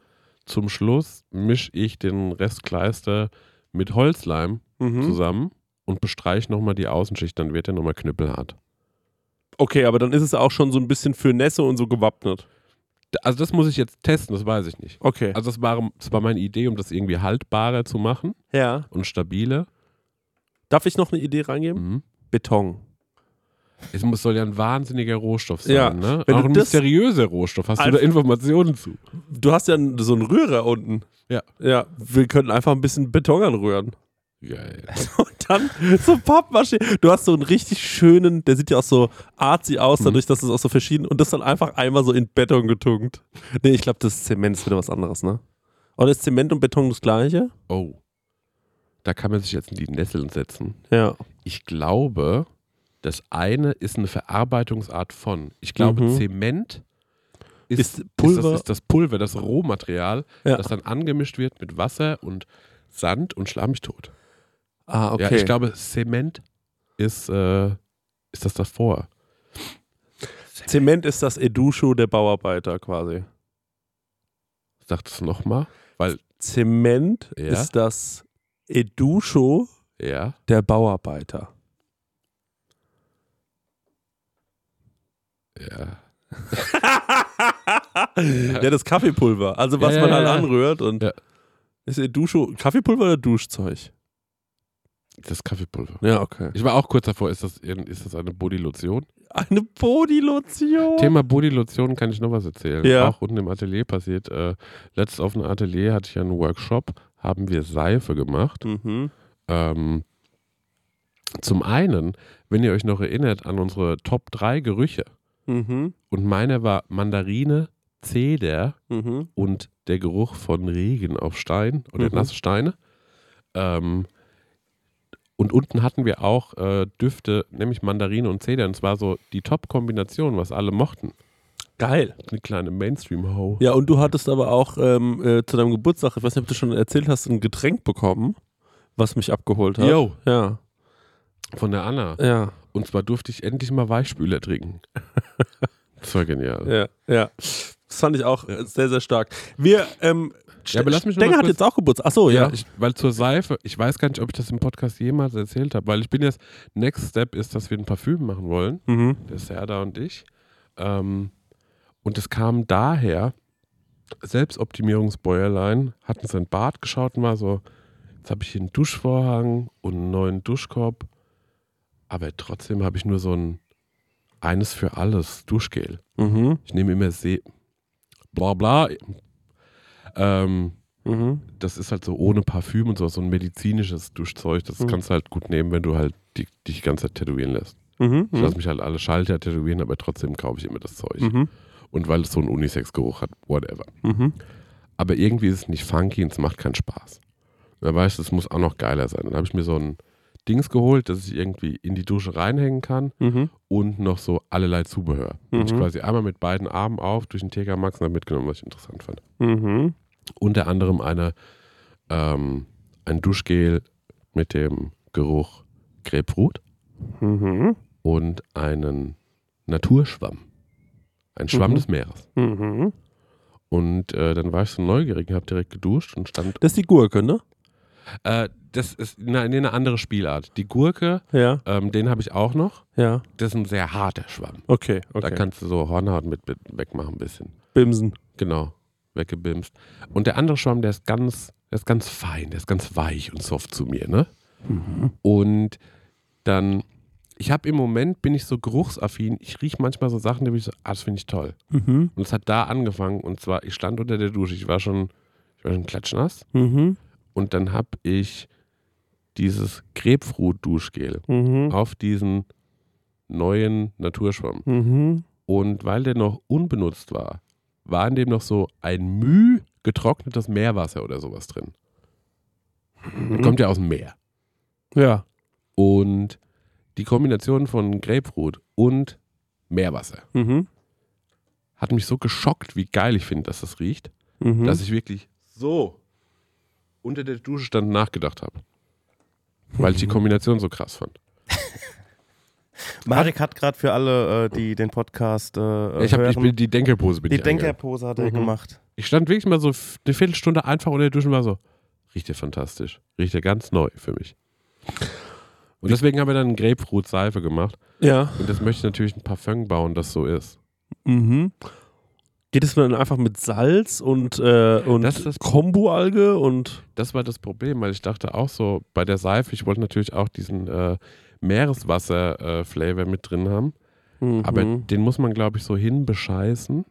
zum Schluss mische ich den Rest Kleister mit Holzleim mhm. zusammen und bestreiche nochmal die Außenschicht, dann wird er nochmal knüppelhart. Okay, aber dann ist es auch schon so ein bisschen für Nässe und so gewappnet. Also das muss ich jetzt testen, das weiß ich nicht. Okay. Also das war, das war meine Idee, um das irgendwie haltbarer zu machen ja. und stabiler. Darf ich noch eine Idee reingeben? Mhm. Beton. Es muss, soll ja ein wahnsinniger Rohstoff sein, Ja, ne? wenn Auch ein mysteriöser Rohstoff. Hast du da Informationen zu? Du hast ja so einen Rührer unten. Ja. Ja, wir könnten einfach ein bisschen Beton anrühren. Geil. [LAUGHS] Und dann so Pappmaché. Du hast so einen richtig schönen, der sieht ja auch so artsy aus, Mhm. dadurch, dass es auch so verschieden und das dann einfach einmal so in Beton getunkt. Nee, ich glaube, das ist Zement ist wieder was anderes, ne? Oder ist Zement und Beton das gleiche? Oh. Da kann man sich jetzt in die Nesseln setzen. Ja. Ich glaube, das eine ist eine Verarbeitungsart von. Ich glaube, Mhm. Zement ist, Ist ist, Pulver- das, ist das Pulver, das Rohmaterial, Ja. das dann angemischt wird mit Wasser und Sand und schlag mich tot. Ah, okay. Ja, ich glaube, Zement ist, äh, ist das davor. Zement ist das Edusho der Bauarbeiter quasi. Sag das nochmal. Weil, Zement Ja. ist das Edusho ja, der Bauarbeiter. ja. [LAUGHS] ja, das Kaffeepulver. Also was Ja, man ja, halt ja. anrührt und Ja. ist Edusho Kaffeepulver oder Duschzeug? Das Kaffeepulver. Ja, okay. Ich war auch kurz davor, ist das, ist das eine Bodylotion? Eine Bodylotion. Thema Bodylotion kann ich noch was erzählen. Ja. Auch unten im Atelier passiert. Äh, letztes auf einem Atelier hatte ich einen Workshop, haben wir Seife gemacht. Mhm. Ähm, zum einen, wenn ihr euch noch erinnert an unsere Top 3 Gerüche. Mhm. Und meiner war Mandarine, Zeder Mhm. und der Geruch von Regen auf Stein oder Mhm. nasse Steine. Ähm, und unten hatten wir auch äh, Düfte, nämlich Mandarine und Zeder. Und zwar so die Top-Kombination, was alle mochten. Geil. Eine kleine Mainstream-Ho. Ja, und du hattest aber auch ähm, äh, zu deinem Geburtstag, ich weiß nicht, ob du schon erzählt hast, ein Getränk bekommen, was mich abgeholt hat. Yo. Ja, Von der Anna. ja, Und zwar durfte ich endlich mal Weichspüler trinken. [LAUGHS] Das war genial. ja, ja. Das fand ich auch äh, sehr, sehr stark. Wir, ähm, Ja, aber lass mich Stenger hat jetzt auch Geburtstag. Achso, ja. Ja, ich, weil zur Seife, ich weiß gar nicht, ob ich das im Podcast jemals erzählt habe, weil ich bin jetzt, Next Step ist, dass wir ein Parfüm machen wollen, Mhm. der Serda und ich. Ähm, und es kam daher, Selbstoptimierungsbäuerlein hat in sein Bad geschaut und war so, jetzt habe ich hier einen Duschvorhang und einen neuen Duschkorb, aber trotzdem habe ich nur so ein eines für alles Duschgel. Mhm. Ich nehme immer See, bla bla. Ähm, Mhm. das ist halt so ohne Parfüm und so, so ein medizinisches Duschzeug. Das Mhm. kannst du halt gut nehmen, wenn du halt die, dich die ganze Zeit tätowieren lässt. Mhm. Ich lasse mich halt alle Schalter tätowieren, aber trotzdem kaufe ich immer das Zeug. Mhm. Und weil es so einen Unisex-Geruch hat, whatever. Mhm. Aber irgendwie ist es nicht funky und es macht keinen Spaß. Da weißt du, es muss auch noch geiler sein. Dann habe ich mir so ein Dings geholt, das ich irgendwie in die Dusche reinhängen kann Mhm. und noch so allerlei Zubehör. Und ich Mhm. quasi einmal mit beiden Armen auf durch den TK Max und habe mitgenommen, was ich interessant fand. Mhm. Unter anderem eine, ähm, ein Duschgel mit dem Geruch Grapefruit Mhm. und einen Naturschwamm. Ein Schwamm Mhm. des Meeres. Mhm. Und äh, dann war ich so neugierig und habe direkt geduscht und stand. Das ist die Gurke, ne? Äh, das ist eine, eine andere Spielart. Die Gurke, Ja, ähm, den habe ich auch noch. ja. Das ist ein sehr harter Schwamm. Okay, Da okay. kannst du so Hornhaut mit, wegmachen ein bisschen. Bimsen. Genau, weggebimst. Und der andere Schwamm, der ist ganz, der ist ganz fein, der ist ganz weich und soft zu mir, ne? Und dann, ich habe im Moment, bin ich so geruchsaffin, ich rieche manchmal so Sachen, die bin ich so, ah, das finde ich toll. Mhm. Und es hat da angefangen und zwar, ich stand unter der Dusche, ich war schon, ich war schon klatschnass Mhm. Und dann habe ich dieses Grapefruit-Duschgel Mhm. auf diesen neuen Naturschwamm. Mhm. Und weil der noch unbenutzt war, war in dem noch so ein Müh getrocknetes Meerwasser oder sowas drin. Der kommt ja aus dem Meer. Ja. Und die Kombination von Grapefruit und Meerwasser Mhm. hat mich so geschockt, wie geil ich finde, dass das riecht, Mhm. dass ich wirklich so unter der Dusche stand und nachgedacht habe. Weil ich die Kombination so krass fand. [LAUGHS] Marek hat gerade für alle, äh, die den Podcast äh, ich habe hören, ich bin, die Denkerpose bin die. Denkerpose hat er Mhm. gemacht. Ich stand wirklich mal so eine Viertelstunde einfach unter der Dusche und war so, riecht der fantastisch. Riecht der ganz neu für mich. Und deswegen haben wir dann Grapefruit-Seife gemacht. Ja. Und das möchte ich natürlich ein Parfum bauen, das so ist. Mhm. Geht es dann einfach mit Salz und, äh, und Das das- Kombu-Alge und. Das war das Problem, weil ich dachte auch so, bei der Seife, ich wollte natürlich auch diesen äh, Meereswasser-Flavor mit drin haben. Mhm. Aber den muss man, glaube ich, so hinbescheißen.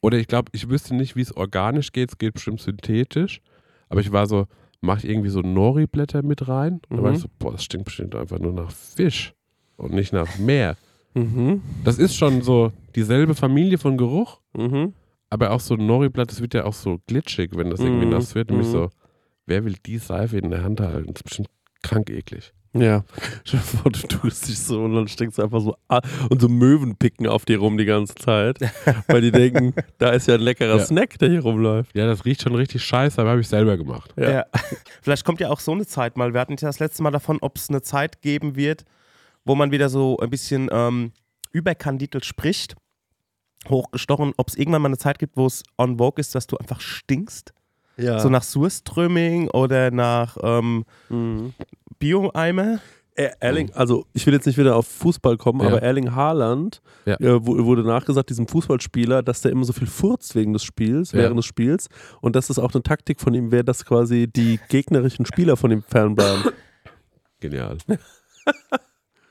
Oder ich glaube, ich wüsste nicht, wie es organisch geht. Es geht bestimmt synthetisch. Aber ich war so, mach ich irgendwie so Nori-Blätter mit rein? Und dann war Mhm. ich so, boah, das stinkt bestimmt einfach nur nach Fisch und nicht nach Meer. Mhm. Das ist schon so dieselbe Familie von Geruch, Mhm. Aber auch so ein Nori-Blatt, das wird ja auch so glitschig, wenn das irgendwie Mhm. nass wird. Und mich Mhm. so, wer will die Seife in der Hand halten? Das ist bestimmt krank eklig. Ja. [LAUGHS] Stell dir vor, du tust dich so und dann stinkst du einfach so und so Möwen picken auf dir rum die ganze Zeit. [LAUGHS] weil die denken, da ist ja ein leckerer Ja. Snack, der hier rumläuft. Ja, das riecht schon richtig scheiße, aber habe ich selber gemacht. Ja. Ja. [LAUGHS] Vielleicht kommt ja auch so eine Zeit mal. Wir hatten ja das letzte Mal davon, ob es eine Zeit geben wird, wo man wieder so ein bisschen ähm, überkandidelt spricht, hochgestochen, ob es irgendwann mal eine Zeit gibt, wo es on vogue ist, dass du einfach stinkst. Ja. So nach Surströmming oder nach ähm, Mhm. Bio-Eimer. Er- Erling, also ich will jetzt nicht wieder auf Fußball kommen, Ja. aber Erling Haaland Ja. äh, wu- wurde nachgesagt, diesem Fußballspieler, dass der immer so viel furzt wegen des Spiels, Ja. während des Spiels und dass es auch eine Taktik von ihm wäre, dass quasi die gegnerischen Spieler von ihm fernbleiben. [COUGHS] Genial. [LAUGHS]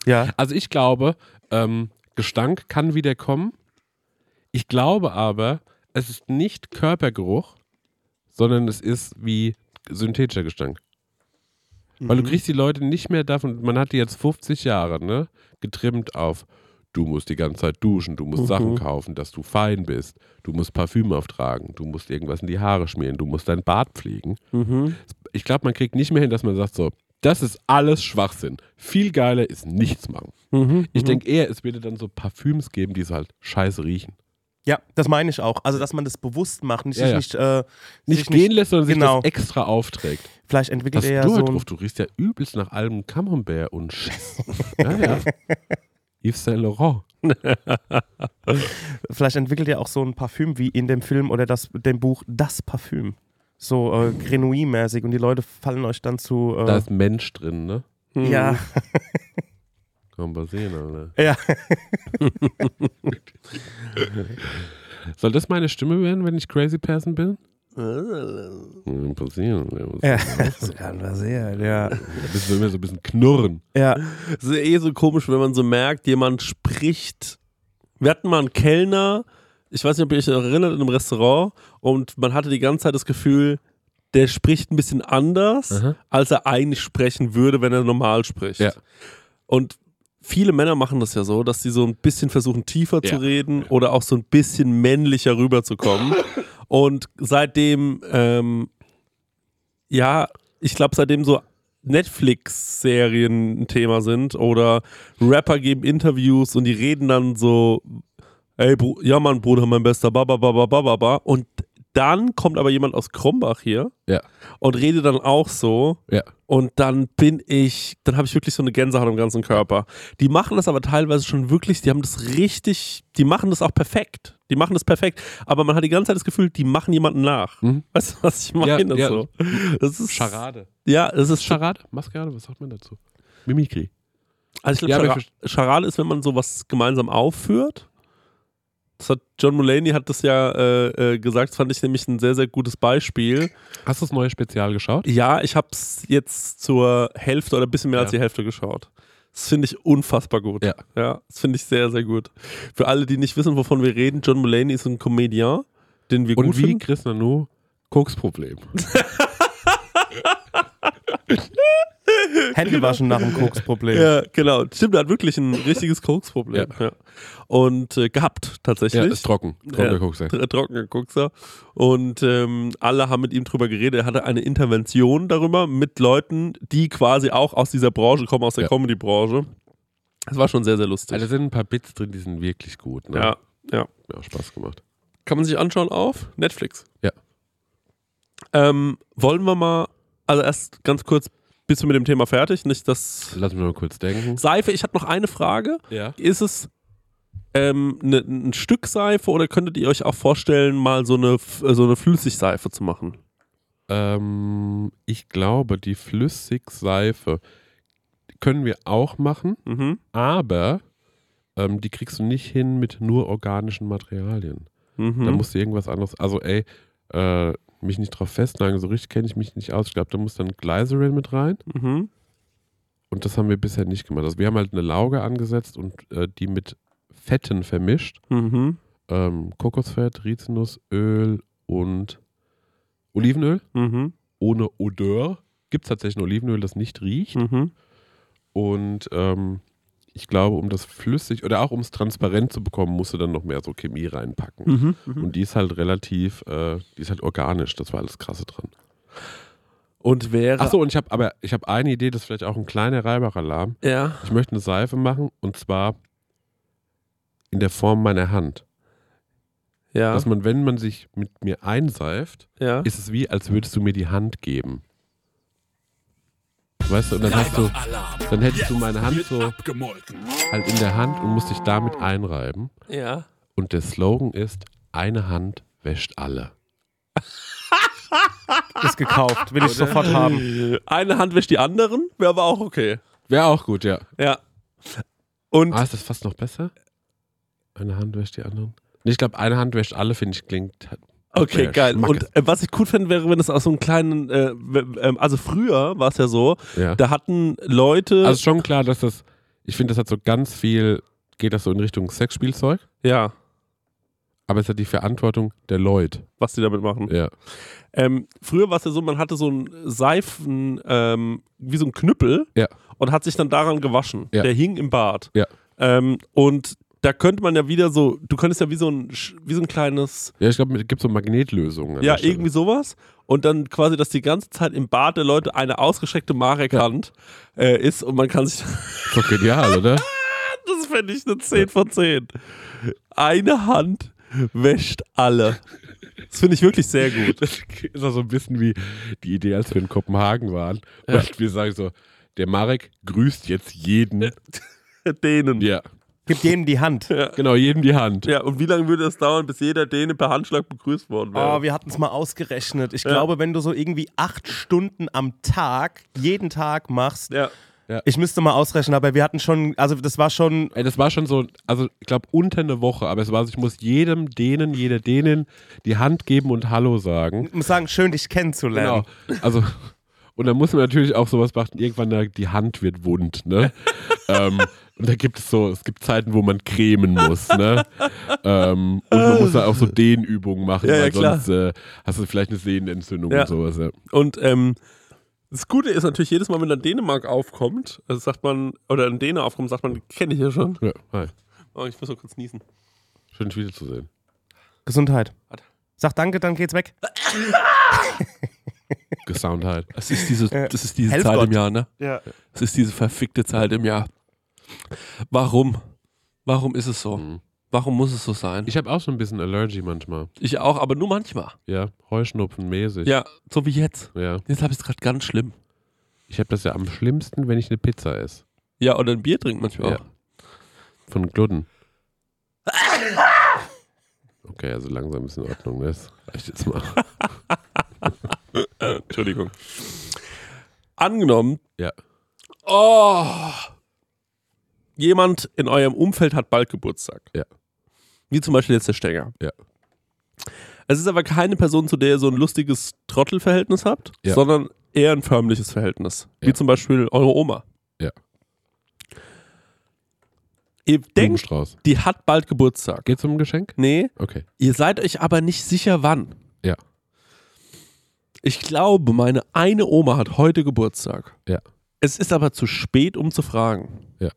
Ja. Also ich glaube, ähm, Gestank kann wieder kommen. Ich glaube aber, es ist nicht Körpergeruch, sondern es ist wie synthetischer Gestank. Weil du kriegst die Leute nicht mehr davon, man hat die jetzt 50 Jahre, ne, getrimmt auf, du musst die ganze Zeit duschen, du musst Mhm. Sachen kaufen, dass du fein bist, du musst Parfüm auftragen, du musst irgendwas in die Haare schmieren, du musst dein Bart pflegen. Mhm. Ich glaube, man kriegt nicht mehr hin, dass man sagt so, das ist alles Schwachsinn. Viel geiler ist nichts machen. Mhm. Ich denke eher, es würde dann so Parfüms geben, die so halt scheiße riechen. Ja, das meine ich auch. Also, dass man das bewusst macht, nicht, Ja, ja. nicht, äh, Nicht sich gehen lässt, sondern genau. sich das extra aufträgt. Vielleicht entwickelt er ja du so halt ein, drauf, du riechst ja übelst nach allem Camembert und Schiss. [LAUGHS] ja, ja. Yves Saint Laurent. [LAUGHS] vielleicht entwickelt er auch so ein Parfüm wie in dem Film oder das, dem Buch Das Parfüm. So äh, Grenouille-mäßig und die Leute fallen euch dann zu. Äh, Da ist Mensch drin, ne? Ja, [LAUGHS] Kann man sehen, Alter. ja. [LAUGHS] Soll das meine Stimme werden, wenn ich Crazy Person bin? [LAUGHS] Passieren. Ja. ja. Das [LAUGHS] kann passieren, ja. Da bist du immer so ein bisschen knurren. ja. Es ist eh so komisch, wenn man so merkt, jemand spricht. Wir hatten mal einen Kellner, ich weiß nicht, ob ihr euch erinnert, in einem Restaurant und man hatte die ganze Zeit das Gefühl, der spricht ein bisschen anders, Aha. als er eigentlich sprechen würde, wenn er normal spricht. Ja. Und viele Männer machen das ja so, dass sie so ein bisschen versuchen, tiefer zu Ja. reden oder auch so ein bisschen männlicher rüberzukommen. [LAUGHS] und seitdem, ähm, ja, ich glaube, seitdem so Netflix-Serien ein Thema sind oder Rapper geben Interviews und die reden dann so, ey, ja Mann, Bruder, mein bester, ba, ba, ba, ba, ba, ba. Und dann kommt aber jemand aus Krombach hier Ja. und redet dann auch so. Ja. Und dann bin ich, dann habe ich wirklich so eine Gänsehaut im ganzen Körper. Die machen das aber teilweise schon wirklich, die haben das richtig, die machen das auch perfekt. Die machen das perfekt. Aber man hat die ganze Zeit das Gefühl, die machen jemanden nach. Mhm. Weißt du, was ich meine? Ja, ja. So. Das ist, Charade. Ja, das ist Charade? Maskerade? Was sagt man dazu? Mimikry. Also ich glaube, aber Chara Charade ist, wenn man sowas gemeinsam aufführt. Das hat John Mulaney hat das ja äh, äh, gesagt, das fand ich nämlich ein sehr, sehr gutes Beispiel. Hast du das neue Spezial geschaut? Ja, ich habe es jetzt zur Hälfte oder ein bisschen mehr als Ja. die Hälfte geschaut. Das finde ich unfassbar gut. Ja. ja das finde ich sehr, sehr gut. Für alle, die nicht wissen, wovon wir reden, John Mulaney ist ein Comedian, den wir Und gut wie finden. Chris Nanu Koksproblem. [LAUGHS] [LAUGHS] Hände waschen nach dem Koksproblem. Ja, genau. Stimmt, er hat wirklich ein richtiges Koksproblem. Ja. Und äh, gehabt, tatsächlich. Ja, ist trocken. Trockener Ja. Koks. ja. Tr- trockener Guckser. Und ähm, alle haben mit ihm drüber geredet. Er hatte eine Intervention darüber mit Leuten, die quasi auch aus dieser Branche kommen, aus der Ja. Comedy-Branche. Das war schon sehr, sehr lustig. Also da sind ein paar Bits drin, die sind wirklich gut. Ne? ja, ja. Auch Spaß gemacht. Kann man sich anschauen auf Netflix. Ja. Ähm, wollen wir mal, also erst ganz kurz, bist du mit dem Thema fertig? Nicht das Lass mich mal kurz denken. Seife. Ich hatte noch eine Frage. Ja. Ist es ähm, ne, ein Stück Seife oder könntet ihr euch auch vorstellen, mal so eine, F- so eine Flüssigseife zu machen? Ähm, ich glaube, die Flüssigseife können wir auch machen, Mhm. aber ähm, die kriegst du nicht hin mit nur organischen Materialien. Mhm. Da musst du irgendwas anderes. Also, ey, äh, mich nicht drauf festnageln, so richtig kenne ich mich nicht aus. Ich glaube, da muss dann Glycerin mit rein. mhm. Und das haben wir bisher nicht gemacht. Also, wir haben halt eine Lauge angesetzt und äh, die mit Fetten vermischt. Mhm. Ähm, Kokosfett, Rizinusöl und Olivenöl. Mhm. Ohne Odeur. Gibt es tatsächlich ein Olivenöl, das nicht riecht. Mhm. Und ähm, ich glaube, um das flüssig oder auch um es transparent zu bekommen, musst du dann noch mehr so Chemie reinpacken. Mhm. Und die ist halt relativ, äh, die ist halt organisch. Das war alles krasse dran. Und wäre. Achso, und ich habe aber ich habe eine Idee, das ist vielleicht auch ein kleiner Reiberalarm. Ja. Ich möchte eine Seife machen und zwar in der Form meiner Hand. Ja. Dass man, wenn man sich mit mir einseift, ja. ist es wie, als würdest du mir die Hand geben. Weißt du, und dann hast du, dann hättest du meine Hand so halt in der Hand und musst dich damit einreiben. ja. Und der Slogan ist, eine Hand wäscht alle. [LAUGHS] Ist gekauft. Will ich sofort haben. Eine Hand wäscht die anderen, wäre aber auch okay. Wäre auch gut, ja. Ja. Und Ah, ist das fast noch besser? Eine Hand wäscht die anderen? Nee, ich glaube, eine Hand wäscht alle, finde ich, klingt. Okay, geil. Schmackes. Und äh, was ich cool fände, wäre, wenn es aus so einem kleinen, äh, ähm, also früher war es ja so, Ja. da hatten Leute, Also schon klar, dass das, ich finde, das hat so ganz viel, geht das so in Richtung Sexspielzeug, ja, aber es hat die Verantwortung der Leute. was die damit machen. Ja. Ähm, früher war es ja so, man hatte so einen Seifen, ähm, wie so ein Knüppel Ja. und hat sich dann daran gewaschen. Ja. Der hing im Bad. Ja. Ähm, und da könnte man ja wieder so, du könntest ja wie so ein, wie so ein kleines, Ja, ich glaube, es gibt so Magnetlösungen. ja, irgendwie sowas. Und dann quasi, dass die ganze Zeit im Bad der Leute eine ausgestreckte Marek-Hand äh, ist und man kann sich [LAUGHS] doch genial, oder? [LAUGHS] Das fände ich eine 10 von 10. Eine Hand wäscht alle. Das finde ich wirklich sehr gut. Das [LAUGHS] ist auch so ein bisschen wie die Idee, als wir in Kopenhagen waren. Ja. Und wir sagen so, der Marek grüßt jetzt jeden. Dänen. Ja, Gib denen die Hand. genau, jedem die Hand. Ja, und wie lange würde es dauern, bis jeder Däne per Handschlag begrüßt worden wäre? Oh, wir hatten es mal ausgerechnet. Ich Ja. glaube, wenn du so irgendwie acht Stunden am Tag, jeden Tag machst, ja. ich müsste mal ausrechnen, aber wir hatten schon, also das war schon, Ey, das war schon so, also ich glaube unter eine Woche, aber es war so, ich muss jedem Dänen, jeder Dänin die Hand geben und Hallo sagen. ich muss sagen, schön dich kennenzulernen. Genau. Also, und dann muss man natürlich auch sowas beachten, irgendwann da, die Hand wird wund, ne? [LAUGHS] ähm, und da gibt es so, es gibt Zeiten, wo man cremen muss, ne? ähm, und man muss da auch so Dehnübungen machen, Ja, ja, weil klar. sonst äh, hast du vielleicht eine Sehnenentzündung Ja. und sowas, ja. Und ähm, das Gute ist natürlich, jedes Mal, wenn dann Dänemark aufkommt, also sagt man, oder ein Däne aufkommt, sagt man, kenne ich ja schon. ja hi. Oh, ich muss noch kurz niesen. Schön, dich wiederzusehen. Gesundheit. Sag danke, dann geht's weg. [LAUGHS] Gesoundheit. Das ist diese, das ist diese helf Zeit Gott. im Jahr, ne? Ja. Das ist diese verfickte Zeit im Jahr. Warum? Warum ist es so? Mhm. Warum muss es so sein? Ich habe auch so ein bisschen Allergy manchmal. Ich auch, aber nur manchmal. Ja, Heuschnupfen mäßig. Ja, so wie jetzt. ja. Jetzt habe ich es gerade ganz schlimm. Ich habe das ja am schlimmsten, wenn ich eine Pizza esse. Ja, oder ein Bier trinken manchmal Ja. auch. Von Gluten. [LAUGHS] Okay, also langsam ist in Ordnung. ne? Das reicht jetzt mal. [LAUGHS] [LAUGHS] Entschuldigung. Angenommen, Ja. oh, jemand in eurem Umfeld hat bald Geburtstag. Ja. Wie zum Beispiel jetzt der Stenger. Ja. Es ist aber keine Person, zu der ihr so ein lustiges Trottelverhältnis habt, Ja. sondern eher ein förmliches Verhältnis. Wie Ja. zum Beispiel eure Oma. Ja. Ihr denkt, die hat bald Geburtstag. Geht's um ein Geschenk? Nee, Okay. Ihr seid euch aber nicht sicher, wann. Ja. Ich glaube, meine eine Oma hat heute Geburtstag. Ja. Es ist aber zu spät, um zu fragen. Ja.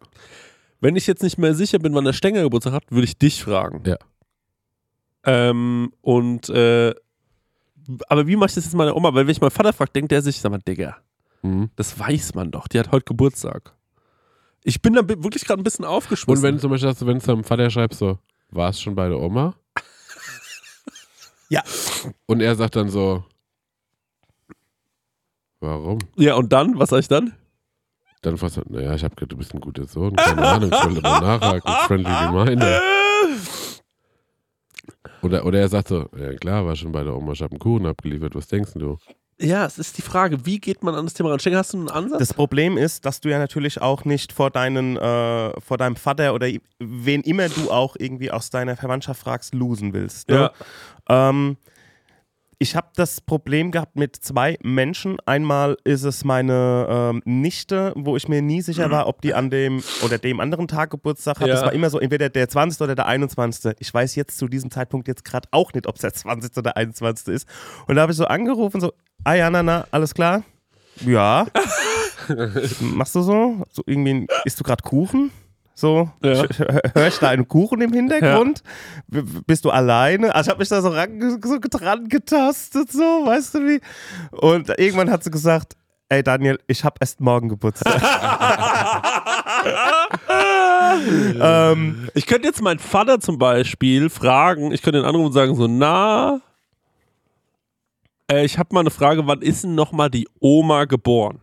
Wenn ich jetzt nicht mehr sicher bin, wann der Stenger Geburtstag hat, würde ich dich fragen. Ja. Ähm, und, äh, aber wie mache ich das jetzt meiner Oma? Weil wenn ich meinen Vater frage, denkt der sich, sag mal, Digga, Mhm. das weiß man doch, die hat heute Geburtstag. Ich bin da wirklich gerade ein bisschen aufgeschmissen. Und wenn zum Beispiel, du, wenn du deinem Vater schreibst, so, war es schon bei der Oma? [LAUGHS] Ja. Und er sagt dann so, warum? ja, und dann, was sag ich dann? Dann fast, naja, ich habe gehört, du bist ein guter Sohn. Keine Ahnung, ich wollte mal nachhaken. Friendly Reminder. Oder, oder er sagt so, ja klar, war schon bei der Oma, ich habe einen Kuchen abgeliefert, was denkst du? Ja, es ist die Frage, wie geht man an das Thema ran? Stenger, hast du einen Ansatz? Das Problem ist, dass du ja natürlich auch nicht vor, deinen, äh, vor deinem Vater oder wen immer du auch irgendwie aus deiner Verwandtschaft fragst, losen willst. Ne? Ähm, ich habe das Problem gehabt mit zwei Menschen. Einmal ist es meine ähm, Nichte, wo ich mir nie sicher war, ob die an dem oder dem anderen Tag Geburtstag hat. Ja. Das war immer so entweder der 20. oder der 21. Ich weiß jetzt zu diesem Zeitpunkt jetzt gerade auch nicht, ob es der 20. oder 21. ist. Und da habe ich so angerufen, so, ah ja, na, na, alles klar? Ja. [LAUGHS] Machst du so? so irgendwie, isst du gerade Kuchen? So, Ja. höre ich da einen Kuchen im Hintergrund? B- Bist du alleine? Also ich habe mich da so, ran, so dran getastet, so, weißt du wie? Und irgendwann hat sie gesagt, ey Daniel, ich habe erst morgen Geburtstag. [LAUGHS] ähm, Ich könnte jetzt meinen Vater zum Beispiel fragen, ich könnte den und sagen so, na, äh, ich habe mal eine Frage, wann ist denn nochmal die Oma geboren?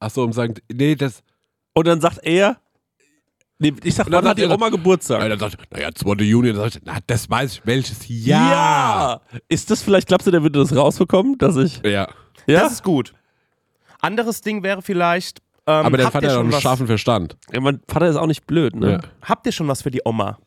Achso, um sagen, nee, das. Und dann sagt er, nee, ich sag, wann hat sagt die er- Oma Geburtstag? Ja, dann sagt, er, naja, 2. Juni, dann sagt, er, na, das weiß ich, welches Jahr. Ja! Ist das vielleicht, glaubst du, der würde das rausbekommen, dass ich, Ja. ja? Das ist gut. Anderes Ding wäre vielleicht, ähm, Aber der Vater hat auch schon einen was, scharfen Verstand. ja, mein Vater ist auch nicht blöd, ne? Ja. habt ihr schon was für die Oma?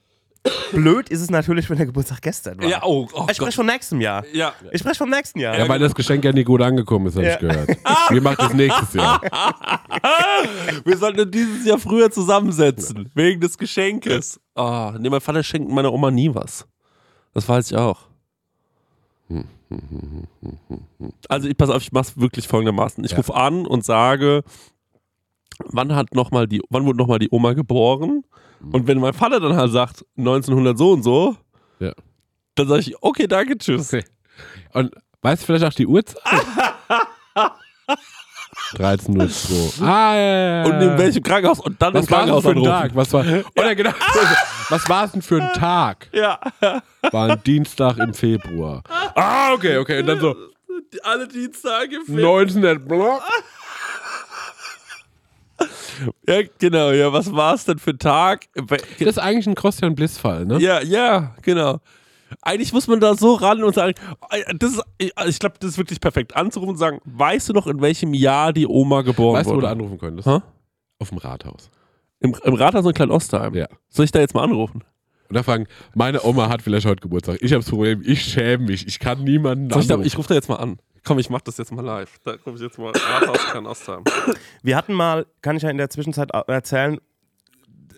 Blöd ist es natürlich, wenn der Geburtstag gestern war. Ja, oh, oh ich spreche vom nächsten Jahr. Ja. Ich spreche vom nächsten Jahr. Ja, weil das Geschenk ja nicht gut angekommen ist, habe Ja. ich gehört. Wir machen das nächstes Jahr. [LAUGHS] Wir sollten dieses Jahr früher zusammensetzen, wegen des Geschenkes. Oh, nee, mein Vater schenkt meiner Oma nie was. Das weiß ich auch. Also ich pass auf, ich mach's wirklich folgendermaßen. Ich Ja. rufe an und sage, wann hat noch mal die, wann wurde nochmal die Oma geboren? Und wenn mein Vater dann halt sagt, 1900 so und so, Ja. dann sage ich, okay, danke, tschüss. Und weißt du vielleicht auch die Uhrzeit? 13 Uhr [LAUGHS] 2. Ah, ja, ja. Und in welchem Krankenhaus? Und dann Was im Krankenhaus für ein. Tag? Was war, [LAUGHS] oder genau, was war es denn für ein Tag? Ja. War ein Dienstag im Februar. [LAUGHS] Ah, okay, okay. Und dann so Alle Dienstage. für- 1900 Block. [LAUGHS] Ja, genau, ja, was war es denn für ein Tag? Das ist eigentlich ein Christian Bliss-Fall, ne? Ja, ja, genau. Eigentlich muss man da so ran und sagen, äh, das ist, ich glaube, das ist wirklich perfekt anzurufen und sagen, weißt du noch, in welchem Jahr die Oma geboren Weißt du, wo wurde? du anrufen könntest? Hä? Auf dem Rathaus. Im, Im Rathaus in Klein-Ostheim. Ja. Soll ich da jetzt mal anrufen? Und da fragen, meine Oma hat vielleicht heute Geburtstag. Ich habe das Problem, ich schäme mich. Ich kann niemanden Soll ich, da, ich rufe da jetzt mal an. Komm, ich mach das jetzt mal live. Da rufe ich jetzt mal Rathaus Klein-Ostheim. Wir hatten mal, kann ich ja in der Zwischenzeit erzählen,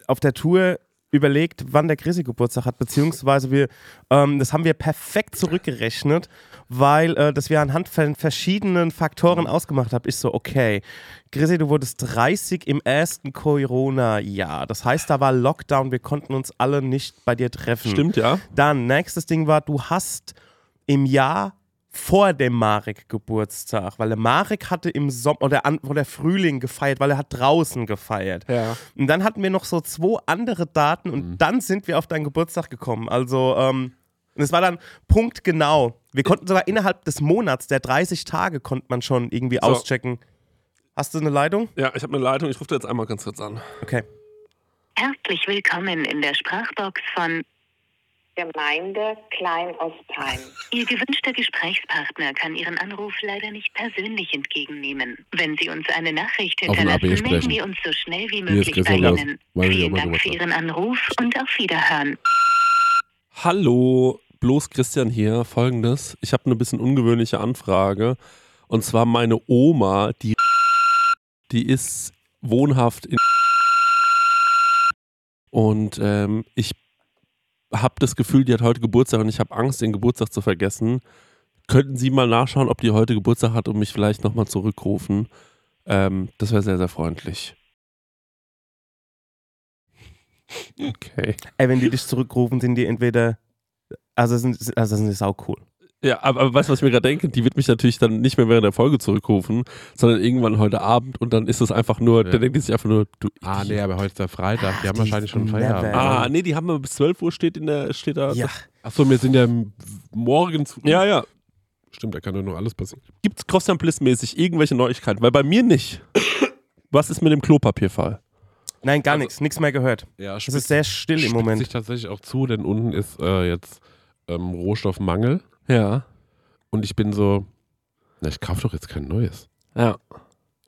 auf der Tour überlegt, wann der Chrissy Geburtstag hat, beziehungsweise wir, ähm, das haben wir perfekt zurückgerechnet, weil äh, das wir anhand von verschiedenen Faktoren ausgemacht haben. Ich so, okay, Chrissy, du wurdest 30 im ersten Corona-Jahr. Das heißt, da war Lockdown, wir konnten uns alle nicht bei dir treffen. Stimmt, ja? Dann, nächstes Ding war, du hast im Jahr vor dem Marek Geburtstag, weil der Marek hatte im Sommer oder an, oder Frühling gefeiert, weil er hat draußen gefeiert. Ja. Und dann hatten wir noch so zwei andere Daten und dann sind wir auf deinen Geburtstag gekommen. Also, ähm, und es war dann punktgenau. Wir konnten sogar innerhalb des Monats, der 30 Tage, konnte man schon irgendwie So. auschecken. Hast du eine Leitung? Ja, ich habe eine Leitung, ich rufe dir jetzt einmal ganz kurz an. Okay. Herzlich willkommen in der Sprachbox von Gemeinde Kleinostheim. Ihr gewünschter Gesprächspartner kann Ihren Anruf leider nicht persönlich entgegennehmen. Wenn Sie uns eine Nachricht hinterlassen, melden sprechen. wir uns so schnell wie möglich bei. Ihnen. Vielen Dank für Ihren Anruf und auf Wiederhören. Hallo, bloß Christian hier. Folgendes: Ich habe eine bisschen ungewöhnliche Anfrage. Und zwar meine Oma, die, die ist wohnhaft in. Und ähm, ich habe das Gefühl, die hat heute Geburtstag und ich habe Angst, den Geburtstag zu vergessen. Könnten Sie mal nachschauen, ob die heute Geburtstag hat und mich vielleicht nochmal zurückrufen? Ähm, das wäre sehr, sehr freundlich. [LAUGHS] Okay. Ey, wenn die dich zurückrufen, sind die entweder. Also sind, also sind die sau cool. Ja, aber, aber weißt du, was ich mir gerade denke? Die wird mich natürlich dann nicht mehr während der Folge zurückrufen, sondern irgendwann heute Abend und dann ist es einfach nur, Ja. dann denkt die sich einfach nur, du. Ah, nee, aber heute ist der Freitag. Die haben wahrscheinlich schon. Feierabend. Ah, nee, die haben wir bis 12 Uhr steht in der, steht da. Achso, wir sind ja morgens. Ja, ja. Stimmt, da kann doch noch alles passieren. Gibt's Christian Bliss-mäßig irgendwelche Neuigkeiten? Weil bei mir nicht. [COUGHS] Was ist mit dem Klopapierfall? Nein, gar nichts. Nichts mehr gehört. Ja, Es ist sehr still im Moment. sich tatsächlich auch zu, denn unten ist äh, jetzt ähm, Rohstoffmangel Ja. und ich bin so, na, ich kaufe doch jetzt kein neues. Ja.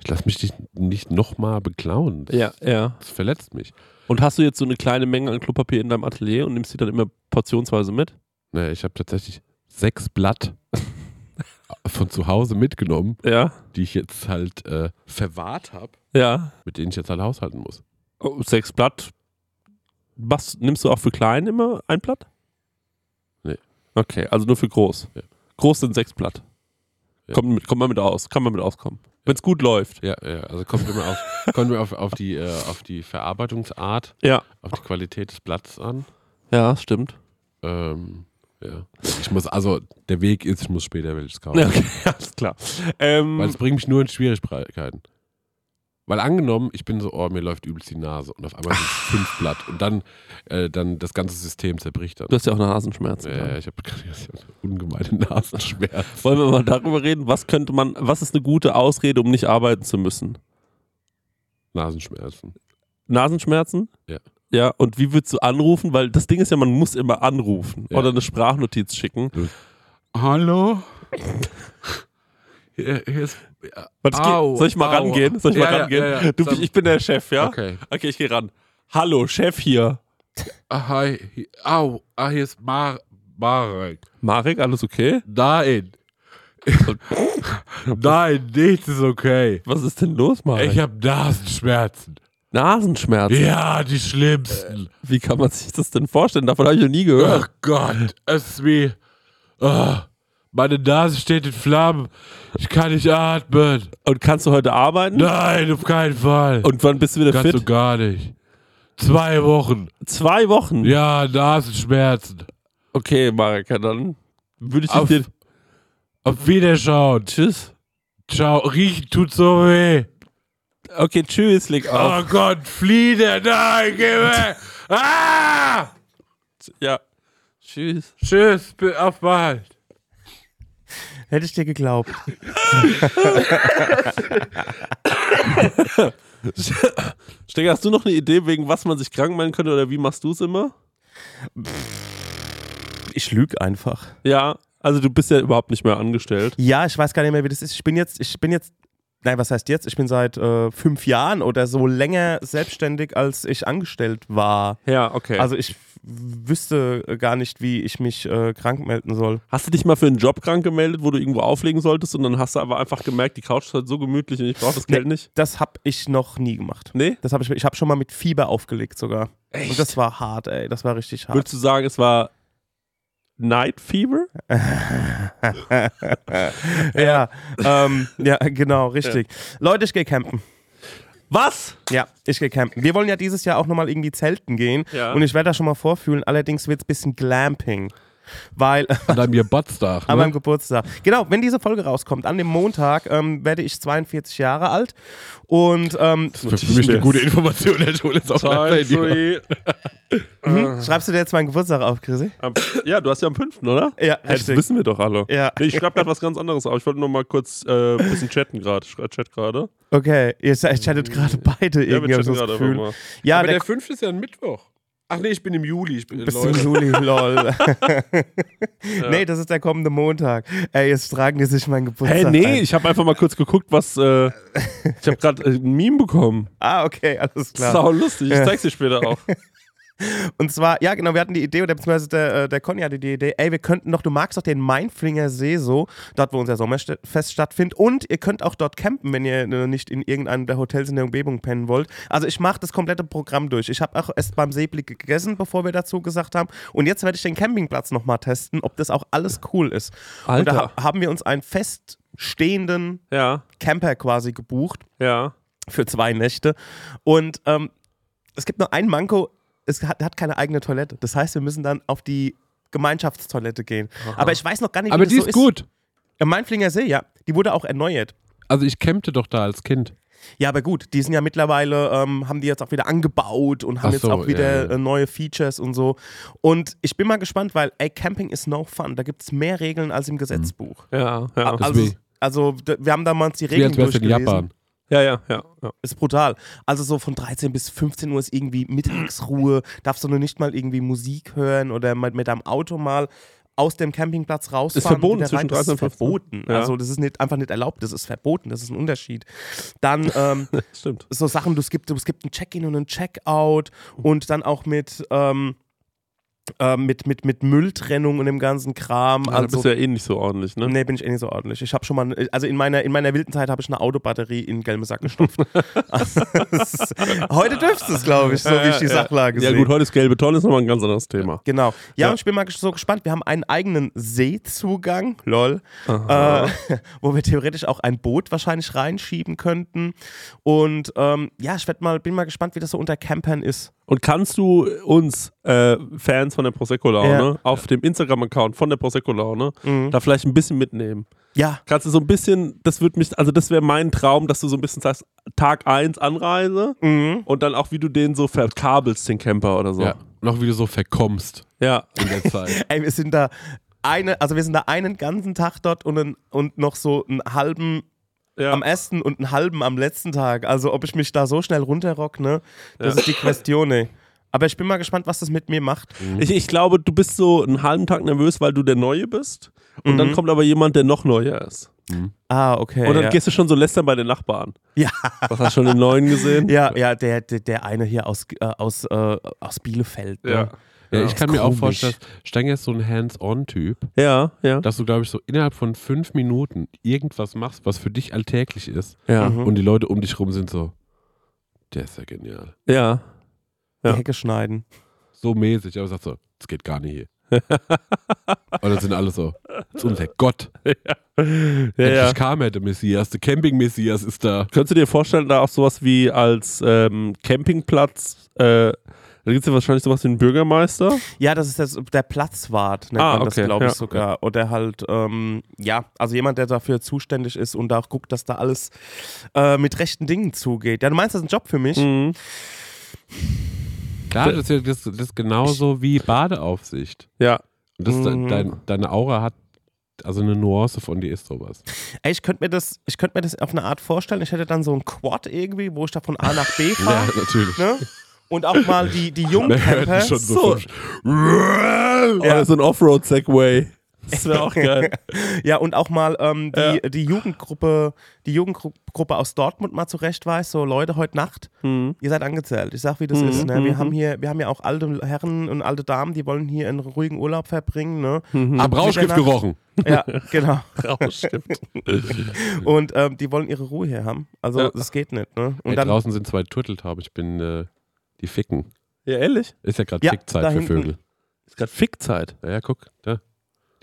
Ich lass mich nicht, nicht nochmal beklauen. Das, Ja, ja. das verletzt mich. Und hast du jetzt so eine kleine Menge an Klopapier in deinem Atelier und nimmst die dann immer portionsweise mit? Ne, ich habe tatsächlich sechs Blatt [LAUGHS] von zu Hause mitgenommen, Ja. die ich jetzt halt äh, verwahrt habe, Ja. mit denen ich jetzt halt haushalten muss. Oh, sechs Blatt. Was nimmst du auch für klein immer ein Blatt? Okay, also nur für groß. Ja. Groß sind sechs Blatt. Ja. Kommt, mit, kommt man mit aus, kann man mit auskommen. Wenn es gut läuft. Ja, ja, also kommt immer auf, [LAUGHS] kommt immer auf, auf, die, äh, auf die Verarbeitungsart, Ja. auf die Qualität des Blatts an. Ja, stimmt. Ähm, ja. Ich muss, also der Weg ist, ich muss später welches kaufen. Ja, okay, [LAUGHS] alles klar. Ähm, Weil es bringt mich nur in Schwierigkeiten. Weil angenommen, ich bin so, oh, mir läuft übelst die Nase und auf einmal sind es fünf Blatt und dann, äh, dann das ganze System zerbricht dann. du hast ja auch Nasenschmerzen. Ja, ja, ich habe [LAUGHS] ungemeine Nasenschmerzen. Wollen wir mal darüber reden, was könnte man, was ist eine gute Ausrede, um nicht arbeiten zu müssen? Nasenschmerzen. Nasenschmerzen? Ja. Ja, und wie würdest du anrufen? Weil das Ding ist ja, man muss immer anrufen Ja. oder eine Sprachnotiz schicken. Hallo? Hier, ist. Au, soll ich mal au. rangehen? Soll ich Ja, mal rangehen? ja, ja. Du, ich bin der Chef, ja? Okay. Okay, ich gehe ran. Hallo, Chef hier. Ah, hi. Au. Ah, hier ist Mar Marek. Marek, alles okay? Nein. [LAUGHS] Nein, nichts ist okay. Was ist denn los, Marek? Ich habe Nasenschmerzen. Nasenschmerzen. Ja, die schlimmsten. Wie kann man sich das denn vorstellen? Davon habe ich noch nie gehört. Ach Gott, es ist wie. Ah, meine Nase steht in Flammen. Ich kann nicht atmen. Und kannst du heute arbeiten? Nein, auf keinen Fall. Und wann bist du wieder Kannst du fit? gar nicht. Zwei Wochen. Zwei Wochen. Ja, Nasenschmerzen. Okay, Marek, ja, dann würde ich Auf, dir. auf Wiederschauen. Tschüss. Ciao. Riechen tut so weh. Okay, tschüss, leg Oh auf. Gott, Flieder. Nein, geh weg. [LAUGHS] Ah! Ja. Tschüss. Tschüss, auf bald. Hätte ich dir geglaubt. [LAUGHS] Stecker, hast du noch eine Idee, wegen was man sich krank melden könnte oder wie machst du es immer? Ich lüge einfach. Ja, also du bist ja überhaupt nicht mehr angestellt. Ja, ich weiß gar nicht mehr, wie das ist. Ich bin jetzt, ich bin jetzt, nein, was heißt jetzt? Ich bin seit äh, fünf Jahren oder so länger selbstständig, als ich angestellt war. Ja, okay. Also ich wüsste gar nicht, wie ich mich äh, krank melden soll. hast du dich mal für einen Job krank gemeldet, wo du irgendwo auflegen solltest und dann hast du aber einfach gemerkt, die Couch ist halt so gemütlich und ich brauche das Geld nicht? Das habe ich noch nie gemacht. Nee? Das habe ich, ich habe schon mal mit Fieber aufgelegt sogar. Echt? Und das war hart, ey. Das war richtig hart. Würdest du sagen, es war Night Fever? [LAUGHS] ja, ähm, ja, genau, richtig. Leute, ich gehe campen. Was? Ja, ich gehe campen. Wir wollen ja dieses Jahr auch nochmal irgendwie zelten gehen. Ja. Und ich werde da schon mal vorfühlen. Allerdings wird es ein bisschen Glamping. Weil [LAUGHS] An deinem Geburtstag. an meinem Ne? Geburtstag. Genau, wenn diese Folge rauskommt, an dem Montag ähm, werde ich 42 Jahre alt und ähm, Das ist für mich eine gute Information, Herr Schule. Ist auf meinem Time Handy. free. [LAUGHS] hm, schreibst du dir jetzt meinen Geburtstag auf, Chrissy? Ja, du hast ja am 5., oder? Ja, Ja, das wissen wir doch alle. Ja. Nee, ich schreibe gerade was ganz anderes auf. Ich wollte nur mal kurz äh, ein bisschen chatten gerade. Ich chat gerade. Okay, ihr chattet gerade beide Ja, irgendwie. Ja, Aber der, der 5. ist ja ein Mittwoch. Ach nee, ich bin im Juli. Ich bin bis Leute. zum Juli, lol. [LAUGHS] [LAUGHS] Nee, das ist der kommende Montag. Ey, jetzt tragen die sich meinen Geburtstag Hey, nee, ein. ich habe einfach mal kurz geguckt, was. Äh, ich habe gerade äh, ein Meme bekommen. Ah, okay, alles klar. Sau lustig. Ich Ja. zeig's dir später auch. [LAUGHS] Und zwar, ja genau, wir hatten die Idee, oder beziehungsweise der, äh, der Conny hatte die Idee, ey, wir könnten doch, du magst doch den Mainflinger See so, dort wo unser Sommerfest stattfindet und ihr könnt auch dort campen, wenn ihr äh, nicht in irgendeinem der Hotels in der Umgebung pennen wollt. Also ich mache das komplette Programm durch. Ich habe auch erst beim Seeblick gegessen, bevor wir dazu gesagt haben und jetzt werde ich den Campingplatz nochmal testen, ob das auch alles cool ist. Und da Alter. ha haben wir uns einen feststehenden Ja, Camper quasi gebucht ja. für zwei Nächte. Und ähm, es gibt nur ein Manko, es hat, hat keine eigene Toilette. Das heißt, wir müssen dann auf die Gemeinschaftstoilette gehen. Aber ich weiß noch gar nicht, Aber wie die das ist so gut. ist. Im Mainflinger See, ja. Die wurde auch erneuert. Also ich campte doch da als Kind. Ja, aber gut, die sind ja mittlerweile, ähm, haben die jetzt auch wieder angebaut und haben Ach jetzt so, auch wieder ja, ja. Äh, neue Features und so. Und ich bin mal gespannt, weil, ey, Camping is no fun. Da gibt es mehr Regeln als im Gesetzbuch. Ja, ja. Also, wie- also wir haben damals die Wie Regeln als wär's in durchgelesen. Japan. Ja, ja, ja. ja. Ist brutal. Also so von 13 bis 15 Uhr ist irgendwie Mittagsruhe. Darfst du nur nicht mal irgendwie Musik hören oder mal mit deinem Auto mal aus dem Campingplatz rausfahren. Ist verboten zwischen rein. Das 13 und ist 15. verboten. Ja. Also das ist nicht, einfach nicht erlaubt. Das ist verboten. Das ist ein Unterschied. Dann [LAUGHS] ähm, Stimmt. so Sachen, es gibt, es gibt ein Check-in und ein Check-out und dann auch mit, ähm, äh, mit, mit, mit Mülltrennung und dem ganzen Kram. Also, also du bist ja eh nicht so ordentlich, ne? Nee, bin ich eh nicht so ordentlich. Ich habe schon mal, also in meiner, in meiner wilden Zeit habe ich eine Autobatterie in den gelben Sack gestopft. [LAUGHS] Heute dürftest du es, glaube ich, so wie ich die Sachlage Ja, sehe. gut, heute ist gelbe Tonne, ist nochmal ein ganz anderes Thema. Genau. Ja, Ja. und ich bin mal so gespannt. Wir haben einen eigenen Seezugang, lol, äh, [LAUGHS] wo wir theoretisch auch ein Boot wahrscheinlich reinschieben könnten. Und ähm, ja, ich werd mal, bin mal gespannt, wie das so unter Campern ist. Und kannst du uns äh, Fans von der Prosecco-Laune Ja. auf dem Instagram-Account von der Prosecco-Laune Mhm. da vielleicht ein bisschen mitnehmen? Ja, Kannst du so ein bisschen, das würde mich, also das wäre mein Traum, dass du so ein bisschen sagst, Tag 1 Anreise mhm. und dann auch, wie du den so verkabelst, den Camper oder so. Ja. Noch wie du so verkommst Ja. in der Zeit. [LAUGHS] ey, wir sind da eine, also wir sind da einen ganzen Tag dort und, einen, und noch so einen halben ja. am ersten und einen halben am letzten Tag. Also ob ich mich da so schnell runterrock, ne? Das ist die Question, ey. Aber ich bin mal gespannt, was das mit mir macht. Ich, ich glaube, du bist so einen halben Tag nervös, weil du der Neue bist. Und Mhm. dann kommt aber jemand, der noch neuer ist. Ah, okay. Und dann ja. gehst du schon so lästern bei den Nachbarn. Ja. Was hast du schon den Neuen gesehen? ja, ja, der, der, der eine hier aus, äh, aus, äh, aus Bielefeld. Ne? Ja. Ja, Ja, ich kann mir auch komisch. vorstellen, Stenger ist so ein Hands-on-Typ, Ja, ja. dass du, glaube ich, so innerhalb von fünf Minuten irgendwas machst, was für dich alltäglich ist. Ja. Mhm. Und die Leute um dich rum sind so, der ist ja genial. Ja. Die Ja. Hecke schneiden. So mäßig, aber sagt so, das geht gar nicht hier. [LAUGHS] Und dann sind alle so, das ist unser Gott. [LAUGHS] Ja, Endlich ja. kam er, der Messias, der Camping-Messias ist da. Könntest du dir vorstellen, da auch sowas wie als ähm, Campingplatz, äh, da gibt es ja wahrscheinlich sowas wie einen Bürgermeister. Ja, das ist das, der Platzwart, nennt Ah, man das, okay, glaube ich ja. sogar. Oder halt, ähm, ja, also jemand, der dafür zuständig ist und auch guckt, dass da alles äh, mit rechten Dingen zugeht. Ja, du meinst, das ist ein Job für mich? Mhm. Klar, das ist, ja, das, das ist genauso wie Badeaufsicht. Ja. Und das, Mhm. dein, deine Aura hat, also eine Nuance von dir ist sowas. Ey, ich könnte mir, das- ich könnt mir das auf eine Art vorstellen. Ich hätte dann so ein Quad irgendwie, wo ich da von A nach B [LAUGHS] Ja, fahre. natürlich. ne? Und auch mal die, die jungen [LAUGHS] Man hört Camper. schon so, So. vom- [LAUGHS] Oder so ein Offroad-Segway. Das wäre auch geil. [LAUGHS] Ja, und auch mal ähm, die, Ja. die Jugendgruppe, die Jugendgruppe aus Dortmund mal zurechtweist, so Leute, heute Nacht, Mhm. ihr seid angezählt. Ich sag, wie das Mhm, ist. Ne? Wir mhm. haben hier, wir haben ja auch alte Herren und alte Damen, die wollen hier einen ruhigen Urlaub verbringen. Ne? Hab Rauschgift gerochen. Ja, genau. Rausstimmt. Und ähm, die wollen ihre Ruhe hier haben. Also Ja. das geht nicht. Ne? Und Ey, dann, draußen sind zwei Turteltauben. Ich bin äh, die Ficken. Ja, ehrlich? Ist ja gerade Ja, Fickzeit für. Vögel. Ist gerade Fickzeit. Ja, ja, guck, da.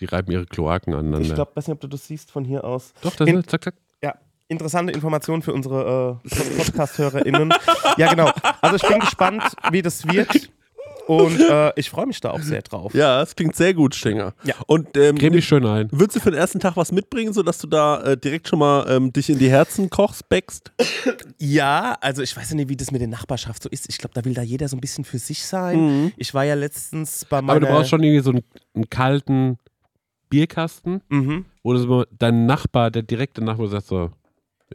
Die reiben ihre Kloaken aneinander. ich glaube, weiß nicht, ob du das siehst von hier aus. Doch, das In- ist, zack, zack. Ja, interessante Informationen für unsere äh, Podcast-HörerInnen. ja, genau. Also ich bin gespannt, wie das wird. Und äh, ich freue mich da auch sehr drauf. Ja, es klingt sehr gut, Stenger. Ja. Und ähm, Creme dich schön ein. würdest du für den ersten Tag was mitbringen, sodass du da äh, direkt schon mal ähm, dich in die Herzen kochst, backst? Ja, also ich weiß ja nicht, wie das mit der Nachbarschaft so ist. Ich glaube, da will da jeder so ein bisschen für sich sein. Ich war ja letztens bei meiner... Aber du brauchst schon irgendwie so einen, einen kalten Bierkasten, Mhm. wo du so dein Nachbar, der direkte Nachbar sagt so,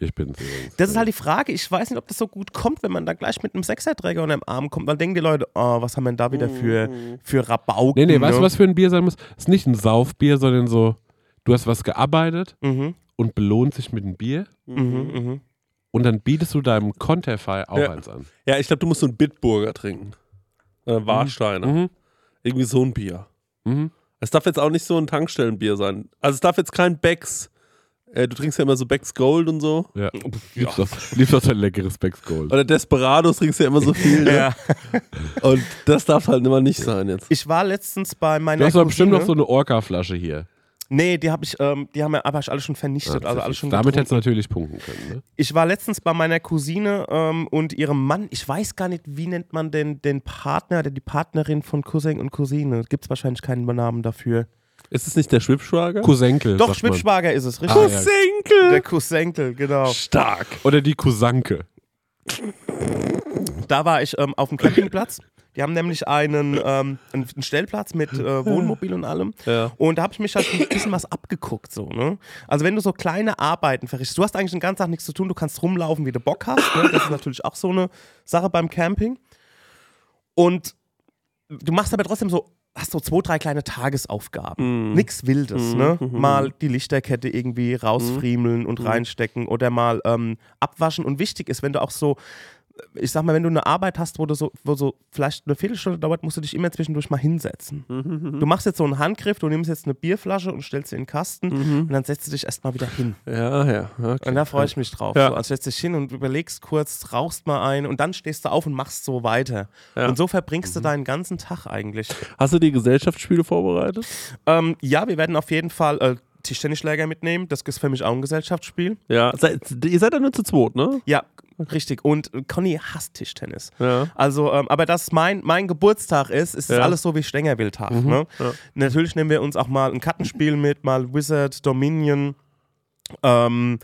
ich bin's übrigens. Das ist halt die Frage. Ich weiß nicht, ob das so gut kommt, wenn man da gleich mit einem Sechserträger unter dem Arm kommt. Dann denken die Leute, oh, was haben wir denn da wieder für, für Rabauken? Nee, nee, weißt du, ne? was für ein Bier sein muss? Es ist nicht ein Saufbier, sondern so, du hast was gearbeitet Mhm, und belohnt sich mit einem Bier mhm, mhm. und dann bietest du deinem Konterfei auch Ja. eins an. Ja, ich glaube, du musst so einen Bitburger trinken. Äh, Warsteiner. Mhm. Irgendwie so ein Bier. Mhm. Es darf jetzt auch nicht so ein Tankstellenbier sein. Also es darf jetzt kein Becks. Äh, du trinkst ja immer so Becks Gold und so. Ja. Liebst doch, liebst doch dein leckeres Becks Gold. Oder Desperados trinkst du ja immer so viel. Ne? Ja. [LAUGHS] Und das darf halt immer nicht sein jetzt. Ich war letztens bei meiner Du hast doch bestimmt Cousine. noch so eine Orca-Flasche hier. Nee, die habe ich, ähm, die haben wir aber alle schon vernichtet. also alles schon Damit hättest du natürlich punkten können. Ne? Ich war letztens bei meiner Cousine ähm, und ihrem Mann. Ich weiß gar nicht, wie nennt man denn den Partner oder die Partnerin von Cousin und Cousine? Gibt es wahrscheinlich keinen Namen dafür. Ist es nicht der Schwibschwager? Cousenkel. Doch, sagt man. Schwibschwager ist es, richtig? Ah, ja. Der Cousenkel, genau. Stark. Oder die Cousanke. Da war ich ähm, auf dem Campingplatz. Die haben nämlich einen, ähm, einen einen Stellplatz mit äh, Wohnmobil und allem. Ja. Und da habe ich mich halt ein bisschen was abgeguckt. So, ne? Also wenn du so kleine Arbeiten verrichtest, du hast eigentlich den ganzen Tag nichts zu tun, du kannst rumlaufen, wie du Bock hast. Ne? Das ist natürlich auch so eine Sache beim Camping. Und du machst aber trotzdem so, hast so zwei, drei kleine Tagesaufgaben. Nix Wildes, ne? Mal die Lichterkette irgendwie rausfriemeln und reinstecken oder mal ähm, abwaschen. Und wichtig ist, wenn du auch so, ich sag mal, wenn du eine Arbeit hast, wo du so, wo so vielleicht eine Viertelstunde dauert, musst du dich immer zwischendurch mal hinsetzen. Du machst jetzt so einen Handgriff, du nimmst jetzt eine Bierflasche und stellst sie in den Kasten und dann setzt du dich erstmal wieder hin. Ja, ja. Okay. Und da freue ich mich drauf. Ja. So, also setzt dich hin und überlegst kurz, rauchst mal ein und dann stehst du auf und machst so weiter. Ja. Mhm. Und so verbringst du deinen ganzen Tag eigentlich. Hast du die Gesellschaftsspiele vorbereitet? Ähm, ja, wir werden auf jeden Fall äh, Tischtennisschläger mitnehmen. Das ist für mich auch ein Gesellschaftsspiel. Ja. Ihr seid ja nur zu zweit, ne? Ja, richtig. Und Conny hasst Tischtennis. Ja. Also, ähm, aber dass mein, mein Geburtstag ist, ist das Ja. alles so wie Stängerwildtag. Ne? ja. Natürlich nehmen wir uns auch mal ein Kartenspiel mit, mal Wizard, Dominion. Ähm,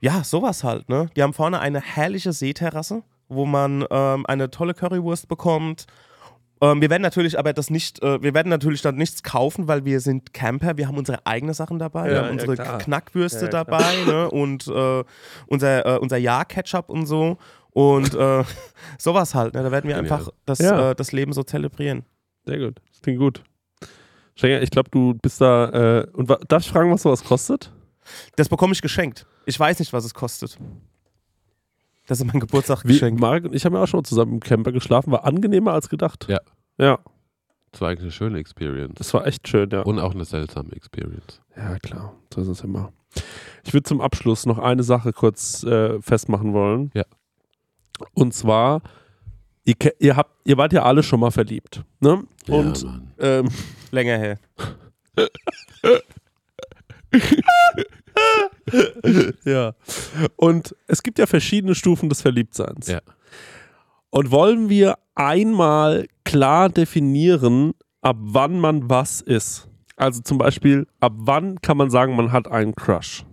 ja, sowas halt. Ne? Die haben vorne eine herrliche Seeterrasse, wo man ähm, eine tolle Currywurst bekommt. Ähm, wir werden natürlich aber das nicht, äh, wir werden natürlich dann nichts kaufen, weil wir sind Camper, wir haben unsere eigenen Sachen dabei, wir Ja, haben ja, unsere klar. Knackwürste Ja, ja, dabei ne? und äh, unser, äh, unser Ja-Ketchup und so. Und äh, [LAUGHS] sowas halt. Ne? Da werden wir Genial. einfach das, Ja. äh, das Leben so zelebrieren. Sehr gut. Das klingt gut. Schenker, ich glaube, du bist da. Äh, und darf ich fragen, was sowas kostet? Das bekomme ich geschenkt. Ich weiß nicht, was es kostet. Das ist mein Geburtstagsgeschenk. Marek und ich haben ja auch schon zusammen im Camper geschlafen. War angenehmer als gedacht. Ja. Ja, Das war eigentlich eine schöne Experience. das war echt schön, ja. Und auch eine seltsame Experience. Ja, klar. So ist es immer. Ich würde zum Abschluss noch eine Sache kurz äh, festmachen wollen. Ja. Und zwar, ihr, ihr, habt, ihr wart ja alle schon mal verliebt. Ne? Und ja, Mann. ähm, Länger her. [LAUGHS] [LAUGHS] [LAUGHS] ja. Und es gibt ja verschiedene Stufen des Verliebtseins. Ja. Und wollen wir einmal klar definieren, ab wann man was ist? Also zum Beispiel, ab wann kann man sagen, man hat einen Crush?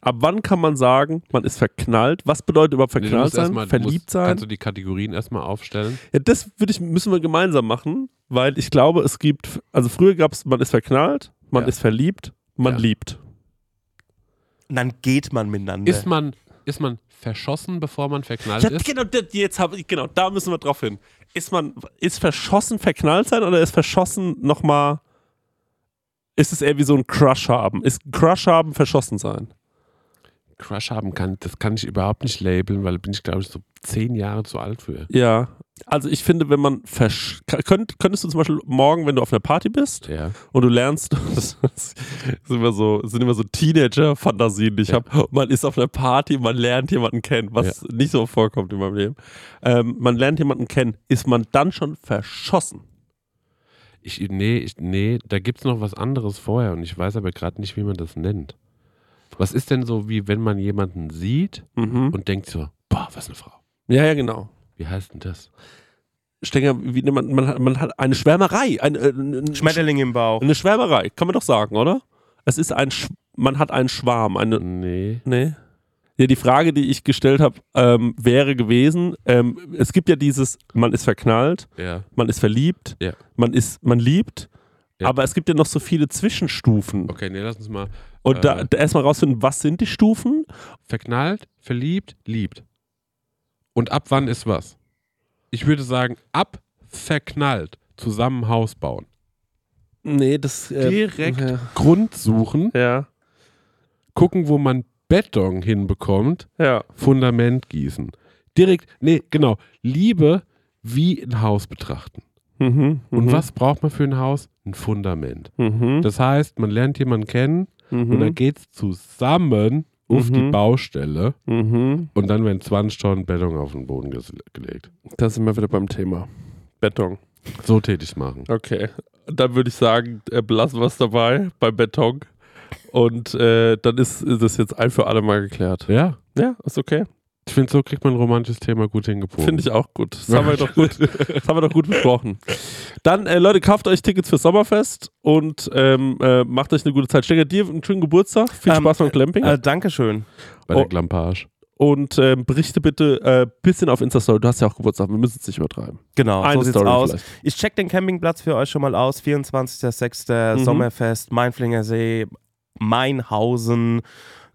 Ab wann kann man sagen, man ist verknallt? Was bedeutet überhaupt Nee, verknallt musst sein? du verliebt musst, sein? Kannst du die Kategorien erstmal aufstellen? Ja, das ich, müssen wir gemeinsam machen, weil ich glaube, es gibt, also früher gab es, man ist verknallt, man Ja. ist verliebt, man Ja. liebt. Und dann geht man miteinander. Ist man, ist man verschossen, bevor man verknallt Ja, ist? genau, jetzt hab ich, genau, da müssen wir drauf hin. Ist man, ist verschossen verknallt sein oder ist verschossen nochmal, ist es eher wie so ein Crush haben? Ist Crush haben verschossen sein? Crush haben kann, das kann ich überhaupt nicht labeln, weil bin ich, glaube ich, so zehn Jahre zu alt für. Ja. Also ich finde, wenn man versch könnt, könntest du zum Beispiel morgen, wenn du auf einer Party bist Ja. und du lernst, [LAUGHS] das, sind immer so, sind immer so Teenager-Fantasien, die ich Ja. habe. Man ist auf einer Party, man lernt jemanden kennen, was nicht so vorkommt in meinem Leben. Ähm, man lernt jemanden kennen. Ist man dann schon verschossen? Ich, nee, ich, nee, da gibt es noch was anderes vorher und ich weiß aber gerade nicht, wie man das nennt. Was ist denn so, wie wenn man jemanden sieht Mhm. und denkt so, boah, was eine Frau. Ja, ja, genau. Wie heißt denn das? Stenger, wie nennt man, man, hat, man hat eine Schwärmerei. Ein, äh, ein, Schmetterling im Bauch. Eine Schwärmerei, kann man doch sagen, oder? Es ist ein, Sch man hat einen Schwarm. Eine, Nee. nee. Ja, die Frage, die ich gestellt habe, ähm, wäre gewesen, ähm, es gibt ja dieses, man ist verknallt, Ja. man ist verliebt, Ja. man ist, man liebt, Ja. aber es gibt ja noch so viele Zwischenstufen. Okay, nee, lass uns mal. Und da, Äh. da erstmal rausfinden, was sind die Stufen? Verknallt, verliebt, liebt. Und ab wann ist was? Ich würde sagen, ab verknallt, zusammen Haus bauen. Nee, das äh, Direkt Ja. Grund suchen, ja, gucken, wo man Beton hinbekommt, ja. Fundament gießen. Direkt, nee, genau, Liebe wie ein Haus betrachten. Mhm, Und mhm, was braucht man für ein Haus? Ein Fundament. Mhm, Das heißt, man lernt jemanden kennen und dann mhm, geht's zusammen auf die Mhm. Baustelle mhm. und dann werden 20 Tonnen Beton auf den Boden gelegt. Da sind wir wieder beim Thema. Beton. So tätig machen. Okay. Dann würde ich sagen, äh, belassen wir es dabei beim Beton. Und äh, dann ist, ist das jetzt ein für alle Mal geklärt. Ja, Ja, ist okay. Ich finde, so kriegt man ein romantisches Thema gut hingebogen. Finde ich auch gut. Das haben wir doch gut, das haben wir doch gut besprochen. Dann, äh, Leute, kauft euch Tickets für Sommerfest und ähm, äh, macht euch eine gute Zeit. Stecker dir einen schönen Geburtstag. Viel Ähm, Spaß beim Clamping. Äh, Dankeschön. Bei der Oh. Glampage. und ähm, berichte bitte ein äh, bisschen auf Insta-Story. Du hast ja auch Geburtstag. Wir müssen es nicht übertreiben. Genau, Eine so sieht's Story aus. vielleicht. Ich check den Campingplatz für euch schon mal aus. 24.06. Mhm. Sommerfest, Mainflinger See, Mainhausen.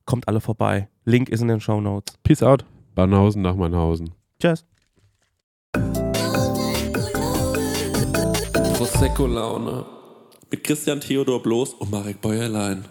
Kommt alle vorbei. Link ist in den Show Notes. Peace out. Banhausen nach Mannhausen. Tschüss. Prosecco-Laune. Mit Christian Theodor Bloß und Marek Bäuerlein.